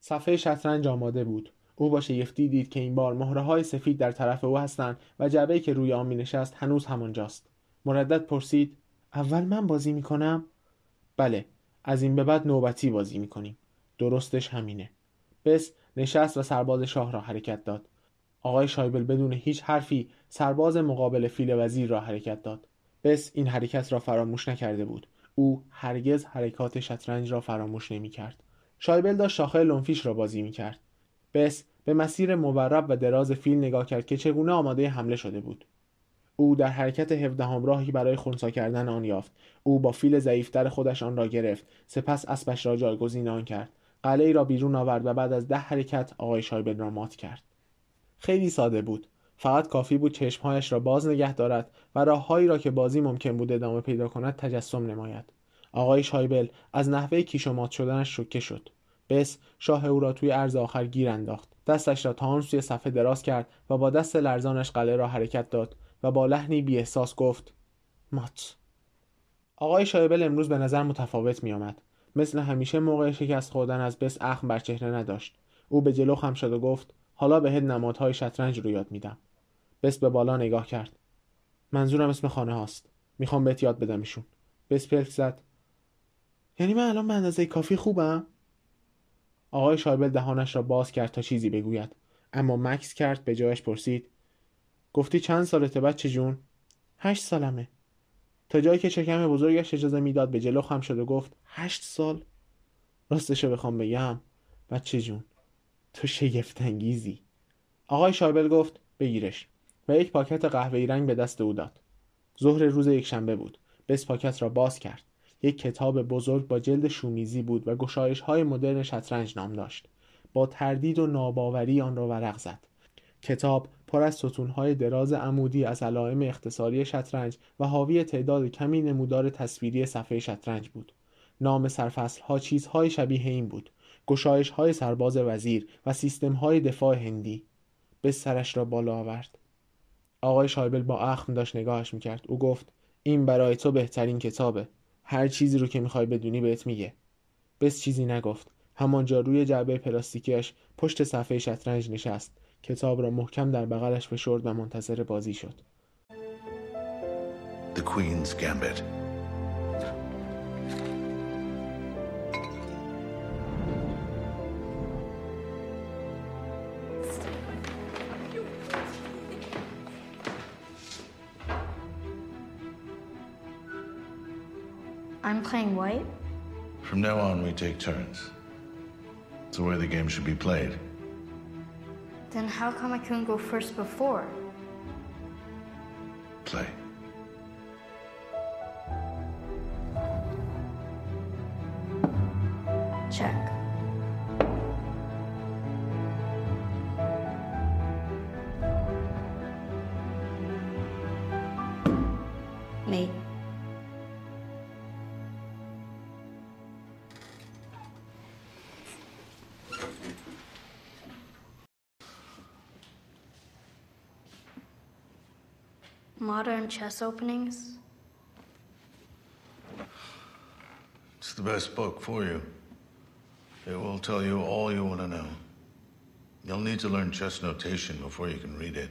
Speaker 1: صفحه شطرنج آماده بود. او با شگفتی دید که این بار مهره های سفید در طرف او هستند و جعبه که روی آن می نشست هنوز همانجاست. مردد پرسید اول من بازی می کنم؟ بله از این به بعد نوبتی بازی می کنیم درستش همینه. بس نشست و سرباز شاه را حرکت داد. آقای شایبل بدون هیچ حرفی سرباز مقابل فیل وزیر را حرکت داد. بس این حرکت را فراموش نکرده بود. او هرگز حرکات شطرنج را فراموش نمی کرد شایبل داشت شاخه لنفیش را بازی می کرد بس به مسیر مورب و دراز فیل نگاه کرد که چگونه آماده حمله شده بود. او در حرکت هفدهم راهی برای خونسا کردن آن یافت. او با فیل ضعیفتر خودش آن را گرفت. سپس اسبش را جایگزین آن کرد. قلعه را بیرون آورد و بعد از ده حرکت آقای شایبل را مات کرد. خیلی ساده بود. فقط کافی بود چشمهایش را باز نگه دارد و راههایی را که بازی ممکن بود ادامه پیدا کند تجسم نماید. آقای شایبل از نحوه کیش و شدنش شوکه شد. بس شاه او را توی عرض آخر گیر انداخت. دستش را تا آن سوی صفحه دراز کرد و با دست لرزانش قلعه را حرکت داد و با لحنی بی احساس گفت مات. آقای شایبل امروز به نظر متفاوت می آمد. مثل همیشه موقع شکست خوردن از بس اخم بر چهره نداشت. او به جلو خم شد و گفت حالا به هد نمادهای شطرنج رو یاد میدم. بس به بالا نگاه کرد. منظورم اسم خانه هاست. می‌خوام بهت یاد بدم ایشون. بس پلک زد. یعنی من الان به اندازه کافی خوبم؟ آقای شایبل دهانش را باز کرد تا چیزی بگوید. اما مکس کرد به جایش پرسید. گفتی چند سالته بچه جون؟ هشت سالمه. تا جایی که چکم بزرگش اجازه می‌داد به جلو خم شد و گفت هشت سال؟ راستشو بخوام بگم. بچه جون تو شگفتانگیزی. آقای شایبل گفت بگیرش. و یک پاکت قهوه‌ای رنگ به دست او داد. ظهر روز یکشنبه بود. بس پاکت را باز کرد. یک کتاب بزرگ با جلد شومیزی بود و گشایش های مدرن شطرنج نام داشت. با تردید و ناباوری آن را ورق زد. کتاب پر از ستونهای دراز عمودی از علائم اختصاری شطرنج و حاوی تعداد کمی نمودار تصویری صفحه شطرنج بود. نام سرفصلها چیزهای شبیه این بود. گشایش های سرباز وزیر و سیستم های دفاع هندی به سرش را بالا آورد. آقای شایبل با اخم داشت نگاهش می‌کرد. او گفت این برای تو بهترین کتابه. هر چیزی رو که می‌خوای بدونی بهت میگه. بس چیزی نگفت. همانجا روی جعبه پلاستیکیش پشت صفحه شطرنج نشست. کتاب را محکم در بغلش فشرد و منتظر بازی شد.
Speaker 2: The Queen's Gambit.
Speaker 3: I'm playing white?
Speaker 2: From now on, we take turns. It's the way the game should be played.
Speaker 3: Then how come I couldn't go first before?
Speaker 2: Play.
Speaker 3: Chess openings?
Speaker 2: It's the best book for you. It will tell you all you want to know. You'll need to learn chess notation before you can read it.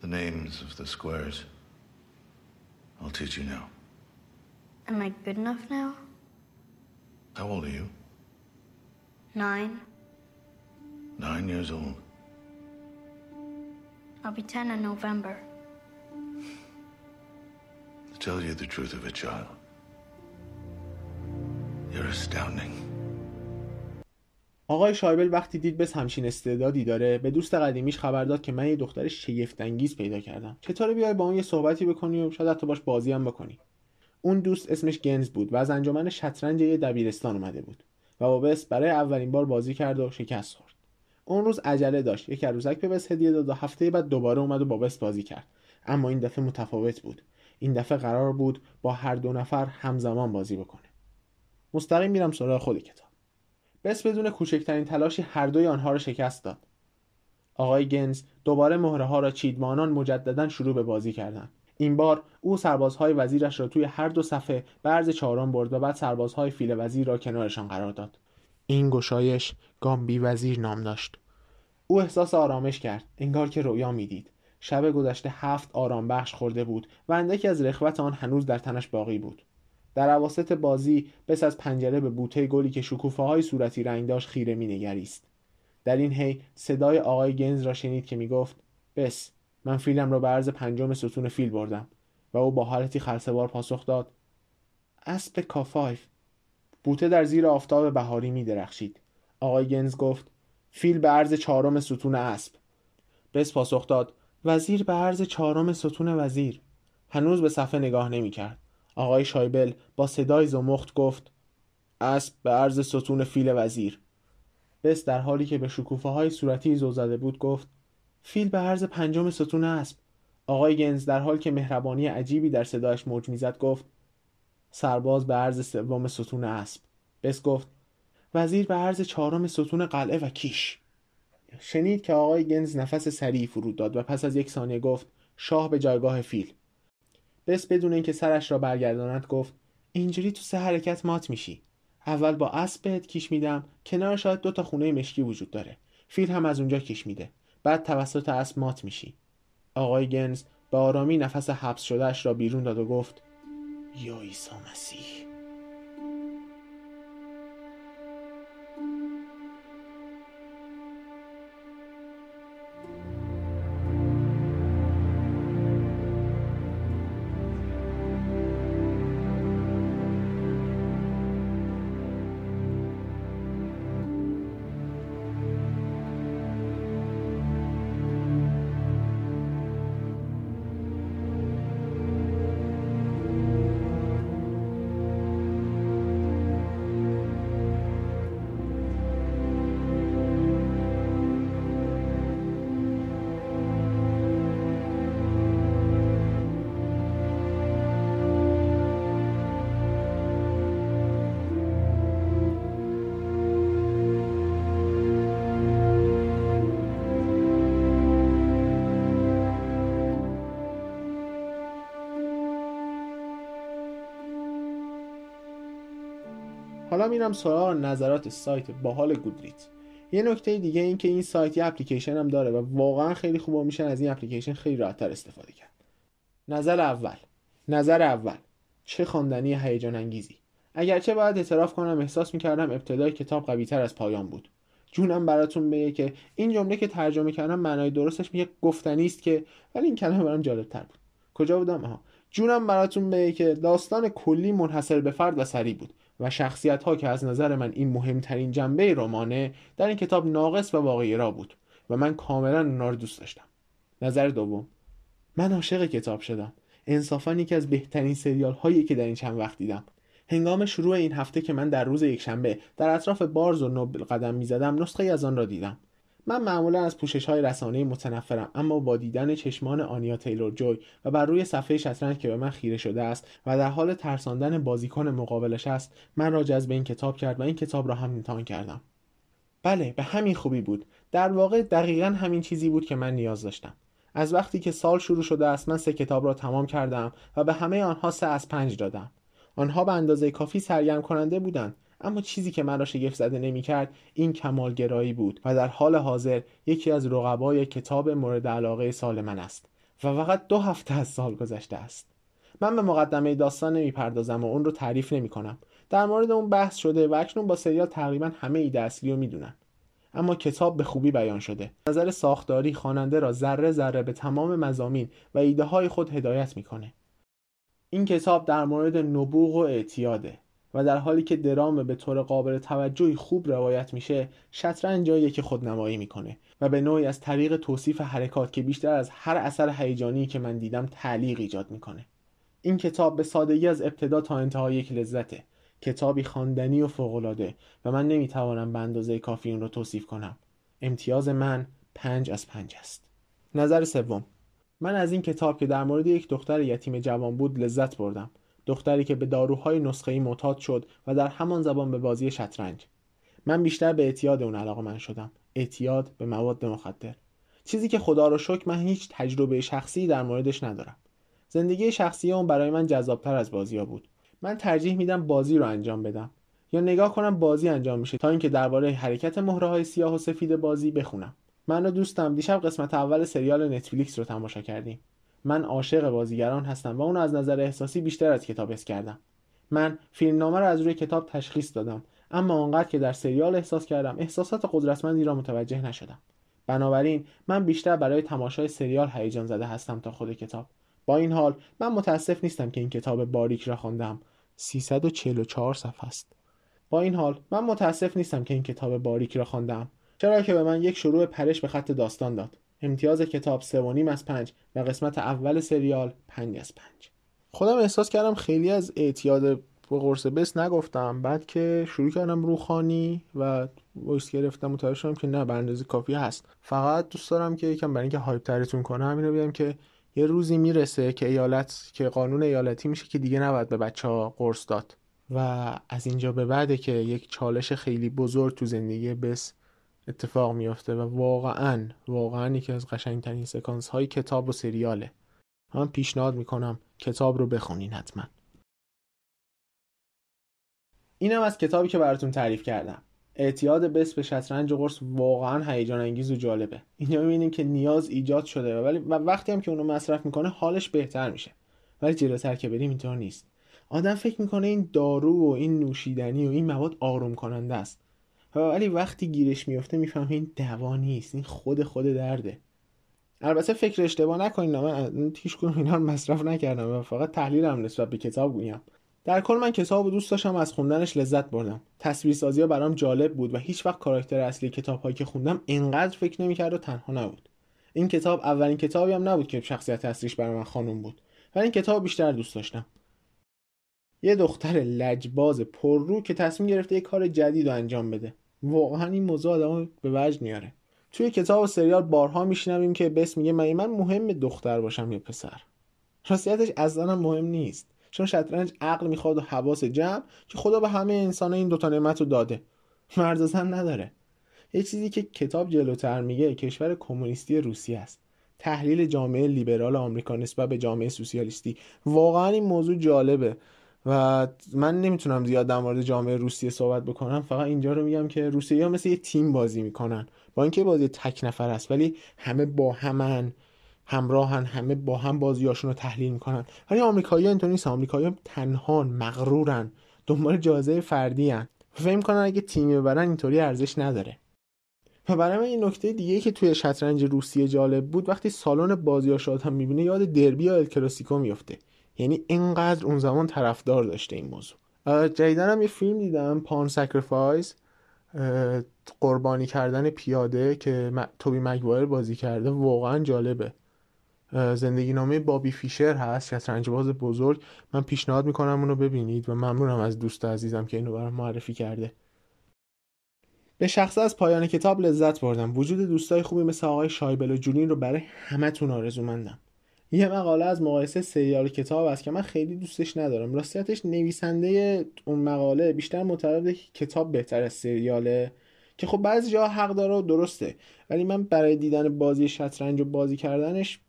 Speaker 2: The names of the squares. I'll teach you now.
Speaker 3: Am I good enough now?
Speaker 2: How old are you?
Speaker 3: Nine?
Speaker 2: Nine years old.
Speaker 3: I'll be ten in November.
Speaker 2: Tell you the truth of it, child, you're astounding.
Speaker 1: آقای شایبل وقتی دید بس همچین استعدادی داره به دوست قدیمیش خبر داد که من یه دختر شگفت‌انگیز پیدا کردم. چطوره بیای با اون یه صحبتی بکنی و شاید حتی باش بازی هم بکنی. اون دوست اسمش گنز بود و از انجمن شطرنج یه دبیرستان اومده بود و با بس برای اولین بار بازی کرد و شکست خورد. اون روز عجله داشت. یک عروسک به بس هدیه داد و هفته بعد دوباره اومد و با بس بازی کرد. اما این دفعه متفاوت بود. این دفعه قرار بود با هر دو نفر همزمان بازی بکنه. مستقیم میرم سراغ خود کتاب. بس بدون کوچکترین تلاشی هر دوی آنها را شکست داد. آقای گنز دوباره مهره ها را چید و آنان مجددا شروع به بازی کردند. این بار او سربازهای وزیرش را توی هر دو صفحه عرض چهارم برد و بعد سربازهای فیل وزیر را کنارشان قرار داد. این گشایش گامبی وزیر نام داشت. او احساس آرامش کرد انگار که رویا می‌دید. شب گذشته هفت آرام بخش خورده بود و اندکی از رخوت آن هنوز در تنش باقی بود در عواسط بازی بس از پنجره به بوته گلی که شکوفه های صورتی رنگ داشت خیره می نگریست. در این هی صدای آقای گنز را شنید که می گفت بس من فیلم را به عرض پنجم ستون فیل بردم و او با حالتی خلصبار پاسخ داد اسب کافایف بوته در زیر آفتاب بهاری می درخشید. آقای گنز گفت فیل به عرض چهارم ستون اسب بس پاسخ داد وزیر به عرض چهارم ستون وزیر. هنوز به صفحه نگاه نمی کرد. آقای شایبل با صدای زمخت گفت اسب به عرض ستون فیل وزیر. بس در حالی که به شکوفه های صورتی زده بود گفت فیل به عرض پنجم ستون اسب. آقای گنز در حال که مهربانی عجیبی در صدایش موج می‌زد گفت سرباز به عرض سوم ستون اسب. بس گفت وزیر به عرض چهارم ستون قلعه و کیش. شنید که آقای گنز نفس سریعی فرود داد و پس از یک ثانیه گفت شاه به جایگاه فیل. بس بدون اینکه سرش را برگرداند گفت اینجوری تو سه حرکت مات میشی. اول با اسب بهت کیش میدم کنار شاید دو تا خونه مشکی وجود داره. فیل هم از اونجا کیش میده. بعد توسط اسب مات میشی. آقای گنز به آرامی نفس حبس شدهش را بیرون داد و گفت یا عیسی مسیح. حالا میرم سراغ نظرات سایت باحال گودریت. یه نکته دیگه این که این سایت یه اپلیکیشن هم داره و واقعا خیلی خوب میشن از این اپلیکیشن خیلی راحتتر استفاده کرد نظر اول. نظر اول. چه خواندنی هیجان انگیزی اگرچه باید اعتراف کنم احساس می‌کردم ابتدای کتاب قویتر از پایان بود. جونم براتون بگه که این جمله که ترجمه کردم معنای درستش میگه گفتنی است که ولی این کلمه برام جالب تر بود. کجا بودم؟ آها. جونم براتون بگه که داستان کلی منحصر به فرد و سری بود. و شخصیت ها که از نظر من این مهمترین جنبه رمانه در این کتاب ناقص و واقعی را بود و من کاملا اونا رو دوست داشتم. نظر دوم. من عاشق کتاب شدم. انصافا یکی از بهترین سریال هایی که در این چند وقت دیدم. هنگام شروع این هفته که من در روز یکشنبه در اطراف بارز و نوبل قدم می‌زدم نسخه از آن را دیدم. من معمولا از پوشش های رسانه متنفرم اما با دیدن چشمان آنیا تیلور جوی و بر روی صفحه شطرنج که به من خیره شده است و در حال ترساندن بازیکن مقابلش است من را جذب این کتاب کرد و این کتاب را هم امتحان کردم. بله به همین خوبی بود. در واقع دقیقا همین چیزی بود که من نیاز داشتم. از وقتی که سال شروع شده است من سه کتاب را تمام کردم و به همه آنها سه از پنج دادم. آنها به اندازه کافی سرگرم کننده بودند. اما چیزی که مرا شگفت زده نمی‌کرد این کمالگرایی بود و در حال حاضر یکی از رقبای کتاب مورد علاقه سال من است و فقط دو هفته از سال گذشته است. من به مقدمه داستان نمی‌پردازم و اون رو تعریف نمی کنم در مورد اون بحث شده و اکنون با سریال تقریبا همه ایده اصلی رو می‌دونن اما کتاب به خوبی بیان شده. نظر ساختاری خواننده را ذره ذره به تمام مزامین و ایده های خود هدایت می‌کنه. این کتاب در مورد نبوغ و اعتیاده. و در حالی که درام به طور قابل توجهی خوب روایت میشه شطرنج جاییه که خودنمایی می‌کنه و به نوعی از طریق توصیف حرکات که بیشتر از هر اثر هیجانی که من دیدم تعلیق ایجاد می‌کنه. این کتاب به سادگی از ابتدا تا انتها یک لذته. کتابی خواندنی و فوقالعاده و من نمی‌توانم به اندازه کافی اون رو توصیف کنم. امتیاز من پنج از پنج است. نظر سوم. من از این کتاب که در مورد یک دختر یتیم جوان بود لذت بردم. دختری که به داروهای نسخه‌ای معتاد شد و در همان زبان به بازی شطرنج. من بیشتر به اعتیاد اون علاقه من شدم. اعتیاد به مواد مخدر. چیزی که خدا رو شکر من هیچ تجربه شخصی در موردش ندارم. زندگی شخصی اون برای من جذابتر از بازی ها بود. من ترجیح میدم بازی رو انجام بدم. یا نگاه کنم بازی انجام میشه تا اینکه درباره حرکت مهره های سیاه و سفید بازی بخونم. من و دوستم دیشب قسمت اول سریال نتفلیکس رو تماشا کردیم. من عاشق بازیگران هستم و اونو از نظر احساسی بیشتر از کتاب حس کردم. من فیلمنامه رو از روی کتاب تشخیص دادم اما آنقدر که در سریال احساس کردم احساسات قدرتمندی را متوجه نشدم. بنابراین من بیشتر برای تماشای سریال هیجان زده هستم تا خود کتاب. با این حال من متاسف نیستم که این کتاب باریک را خواندم. 344 صفحه است. با این حال من متاسف نیستم که این کتاب باریک را خواندم. چرا که به من یک شروع پرش به خط داستان داد. امتیاز کتاب سه از پنج و قسمت اول سریال پنج از پنج. خودم احساس کردم خیلی از اعتیاد به قرص بس نگفتم. بعد که شروع کردم روخانی و voice گرفتم متوجه شدم که نه به کافی هست. فقط دوست دارم که یکم برای اینکه hype ترتون کنم همین رو که یه روزی می‌رسه که ایالت که قانون ایالتی میشه که دیگه نباید به بچه ها قرص داد. و از اینجا به بعده که یک چالش خیلی بزرگ تو زندگی بس اتفاق میافته و واقعا واقعا یکی از قشنگترین سکانس های کتاب و سریاله. من پیشنهاد می‌کنم کتاب رو بخونین حتما. اینم از کتابی که براتون تعریف کردم. اعتیاد بس به شطرنج و قرص واقعا هیجان انگیز و جالبه. اینجا می‌بینیم که نیاز ایجاد شده ولی و وقتی هم که اونو مصرف می‌کنه حالش بهتر میشه. ولی جلوتر که بریم اینطور نیست. آدم فکر می‌کنه این دارو و این نوشیدنی و این مواد آروم کننده است. ولی وقتی گیرش میفته می‌فهمه این دوا نیست. این خود خود درده. البته فکر اشتباه نکنین من هیچ کنم اینا رو مصرف نکردم و فقط تحلیلم نسبت به کتاب گویم در کل من کتاب دوست داشتم از خوندنش لذت بردم. تصویرسازی ها برام جالب بود و هیچ وقت کاراکتر اصلی کتاب هایی که خوندم انقدر فکر نمی‌کرد و تنها نبود. این کتاب اولین کتابی هم نبود که شخصیت اصلیش برای من خانم بود. و این کتاب بیشتر دوست داشتم. یه دختر لجباز پررو که تصمیم گرفته یه کار جدید رو انجام بده. واقعا این موضوع آدمو به وجد میاره. توی کتاب و سریال بارها میشنویم که بس میگه من من مهم دختر باشم یا پسر؟ راستیتش اصلا مهم نیست. چون شطرنج عقل می‌خواد و حواس جمع که خدا به همه انسان این دوتا نعمت رو داده. مرد زن نداره. یه چیزی که کتاب جلوتر میگه کشور کمونیستی روسیه است. تحلیل جامعه لیبرال آمریکا نسبت به جامعه سوسیالیستی. واقعا این موضوع جالبه. و من نمی‌تونم زیاد در مورد جامعه روسیه صحبت بکنم. فقط اینجا رو میگم که روسیه ها مثل یه تیم بازی می‌کنن. با اینکه بازی تک نفر است ولی همه با همن همراهن همه با هم بازیاشون رو تحلیل می‌کنن. ولی آمریکایی اینطوری نیست آمریکایی تنها مغرورن. دنبال جایزه فردی هن. فکر می‌کنن اگه تیمی ببرن اینطوری ارزش نداره. و برای من این نکته دیگه که توی شطرنج روسیه جالب بود وقتی سالن بازیاش آدم می‌بینه یاد دربی یا الکلاسیکو میفته یعنی اینقدر اون زمان طرفدار داشته این موضوع. جدیدن هم یه فیلم دیدم Pawn Sacrifice قربانی کردن پیاده که توبی مگوایر بازی کرده واقعا جالبه. زندگی نامه بابی فیشر هست باز بزرگ. من پیشنهاد می‌کنم اونو ببینید و ممنونم از دوست عزیزم که اینو برام معرفی کرده. به شخص از پایان کتاب لذت بردم. وجود دوستای خوبی مثل آقای شایبل و جولین رو برای همتون آرزومندم. یه مقاله از مقایسه سریال کتاب است که من خیلی دوستش ندارم. راستیتش نویسنده اون مقاله بیشتر معتقده کتاب بهتر از سریاله. که خب بعضی جا حق داره و درسته. ولی من برای دیدن بازی شطرنج و بازی کردنش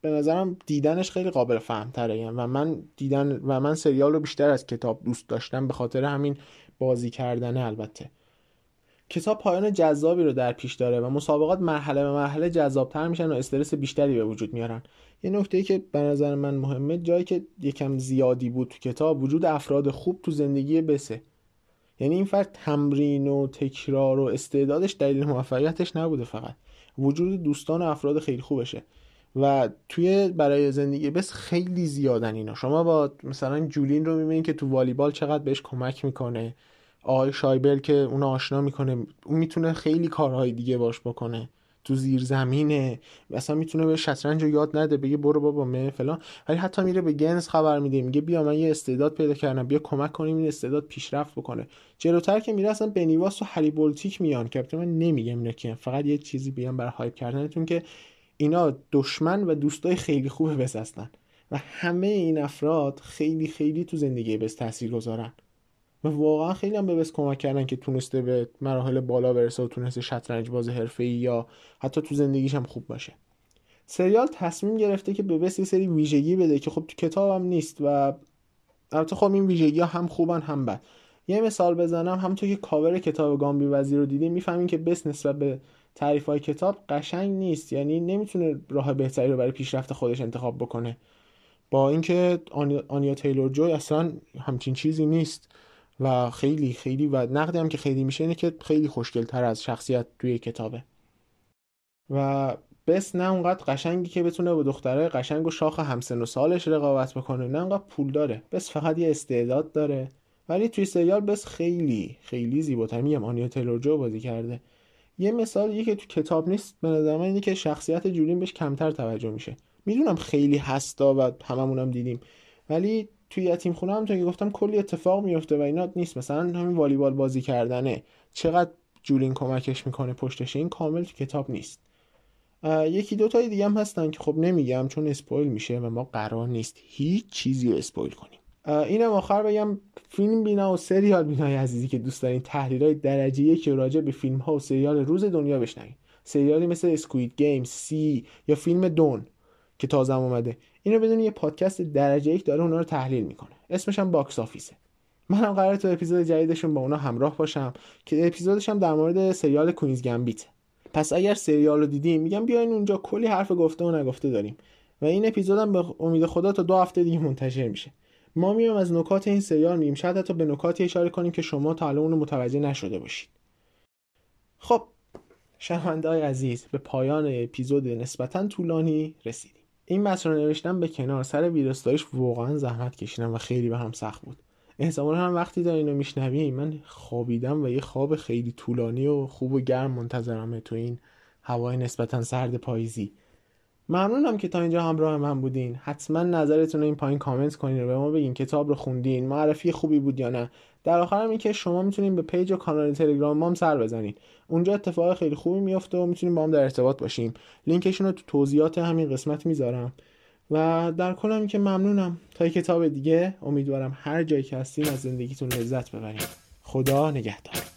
Speaker 1: به نظرم دیدنش خیلی قابل فهم تره و من دیدن و من سریال رو بیشتر از کتاب دوست داشتم به خاطر همین بازی کردنه البته. کتاب پایان جذابی رو در پیش داره و مسابقات مرحله به مرحله جذابتر میشن و استرس بیشتری به وجود میارن. یه نکته که به نظر من مهمه جایی که یکم زیادی بود تو کتاب وجود افراد خوب تو زندگی بسه یعنی این فرد تمرین و تکرار و استعدادش دلیل موفقیتش نبوده فقط. وجود دوستان و افراد خیلی خوبشه. و توی برای زندگی بس خیلی زیادن اینا. شما با مثلا جولین رو می‌بینید که تو والیبال چقدر بهش کمک می‌کنه. آقای شایبل که اون آشنا می‌کنه اون می‌تونه خیلی کارهای دیگه باش بکنه. تو زیر زمینه. مثلا می‌تونه به شطرنج رو یاد نده بگه برو بابا مه فلان. ولی حتی میره به گنز خبر میده میگه بیا من یه استعداد پیدا کردم بیا کمک کنیم این استعداد پیشرفت بکنه. جلوتر که میره اصلا بنیواس و هری بولتیک میان. که من نمیگم اینا که فقط یه چیزی بیان برای هایپ کردنتون که اینا دشمن و دوستای خیلی خوب بس هستن. و همه این افراد خیلی خیلی تو زندگی بس تاثیر گذارن و واقعا خیلی هم به بس کمک کردن که تونسته به مراحل بالا برسه و تونسته شطرنج باز حرفه‌ای یا حتی تو زندگیش هم خوب باشه. سریال تصمیم گرفته که به بس یه سری ویژگی بده که خب تو کتاب هم نیست و البته خب این ویژگی ها هم خوبن هم بد. یه مثال بزنم همونطور که کاور کتاب گامبی وزیر رو دیدیم می‌فهمیم که بس نسبت به تعریف های کتاب قشنگ نیست. یعنی نمی‌تونه راه بهتری رو برای پیشرفت خودش انتخاب بکنه. با اینکه آنیا تیلور جوی اصلا همچین چیزی نیست. و خیلی خیلی و نقدی هم که خیلی میشه اینه که خیلی خوشگل تر از شخصیت توی کتابه. و بس نه اونقدر قشنگی که بتونه با دختره قشنگ و شاخ همسن و سالش رقابت بکنه نه اونقدر پول داره. بس فقط یه استعداد داره. ولی توی سریال بس خیلی خیلی زیباتر. میگم آنیا تیلور جو بازی کرده. یه مثال یه که تو کتاب نیست به نظر من اینه که شخصیت جولین بهش کمتر توجه میشه. می‌دونم خیلی هستا و هممونم دیدیم. ولی توی یتیم خونه هم که گفتم کلی اتفاق میفته و اینا نیست. مثلا همین والیبال بازی کردنه. چقدر جولین کمکش می‌کنه پشتش؟ این کامل تو کتاب نیست. یکی دو تای دیگه هم هستن که خب نمیگم چون اسپویل میشه و ما قرار نیست هیچ چیزی رو اسپویل کنیم. اینم آخر بگم فیلم بینا و سریال بینای عزیزی که دوست دارین تحلیل های درجه یک راجع به فیلم ها و سریال روز دنیا بشنوید سریالی مثل Squid Game، See یا فیلم Dune که تازه اومده. اینو بدون یه پادکست درجه یک داره اونا رو تحلیل می‌کنه. اسمش هم Box Office ه. منم قرار تو اپیزود جدیدشون با اونا همراه باشم که اپیزودش هم در مورد سریال Queen's Gambit پس اگر سریال رو دیدیم میگم بیاین اونجا کلی حرف گفته و نگفته داریم. و این اپیزودم به امید خدا تا دو هفته دیگه منتشر میشه. ما میایم از نکات این سریال میگیم. شاید حتی به نکاتی اشاره کنیم که شما تا الان متوجه نشده باشید. خب شنونده های عزیز به پایان اپیزود نسبتا طولانی رسیدیم. این متن رو نوشتم به کنار. سر ویراستایش واقعا زحمت کشیدم و خیلی به هم سخت بود. احتمالا هم وقتی داری اینو میشنویم من خوابیدم و یه خواب خیلی طولانی و خوب و گرم منتظرمه تو این هوای نسبتا سرد پاییزی. ممنونم که تا اینجا همراه من بودین. حتما نظرتون رو این پایین کامنت کنین و به ما بگین کتاب رو خوندین. معرفی خوبی بود یا نه. در آخرم این که شما می‌تونین به پیج و کانال تلگرام ما هم سر بزنین. اونجا اتفاق خیلی خوبی میفته و می‌تونیم با هم در ارتباط باشیم. لینکشون رو تو توضیحات همین قسمت می‌ذارم. و در کل هم که ممنونم. تا کتاب دیگه امیدوارم هر جایی که هستین از زندگیتون لذت ببرین. خدا نگهدار.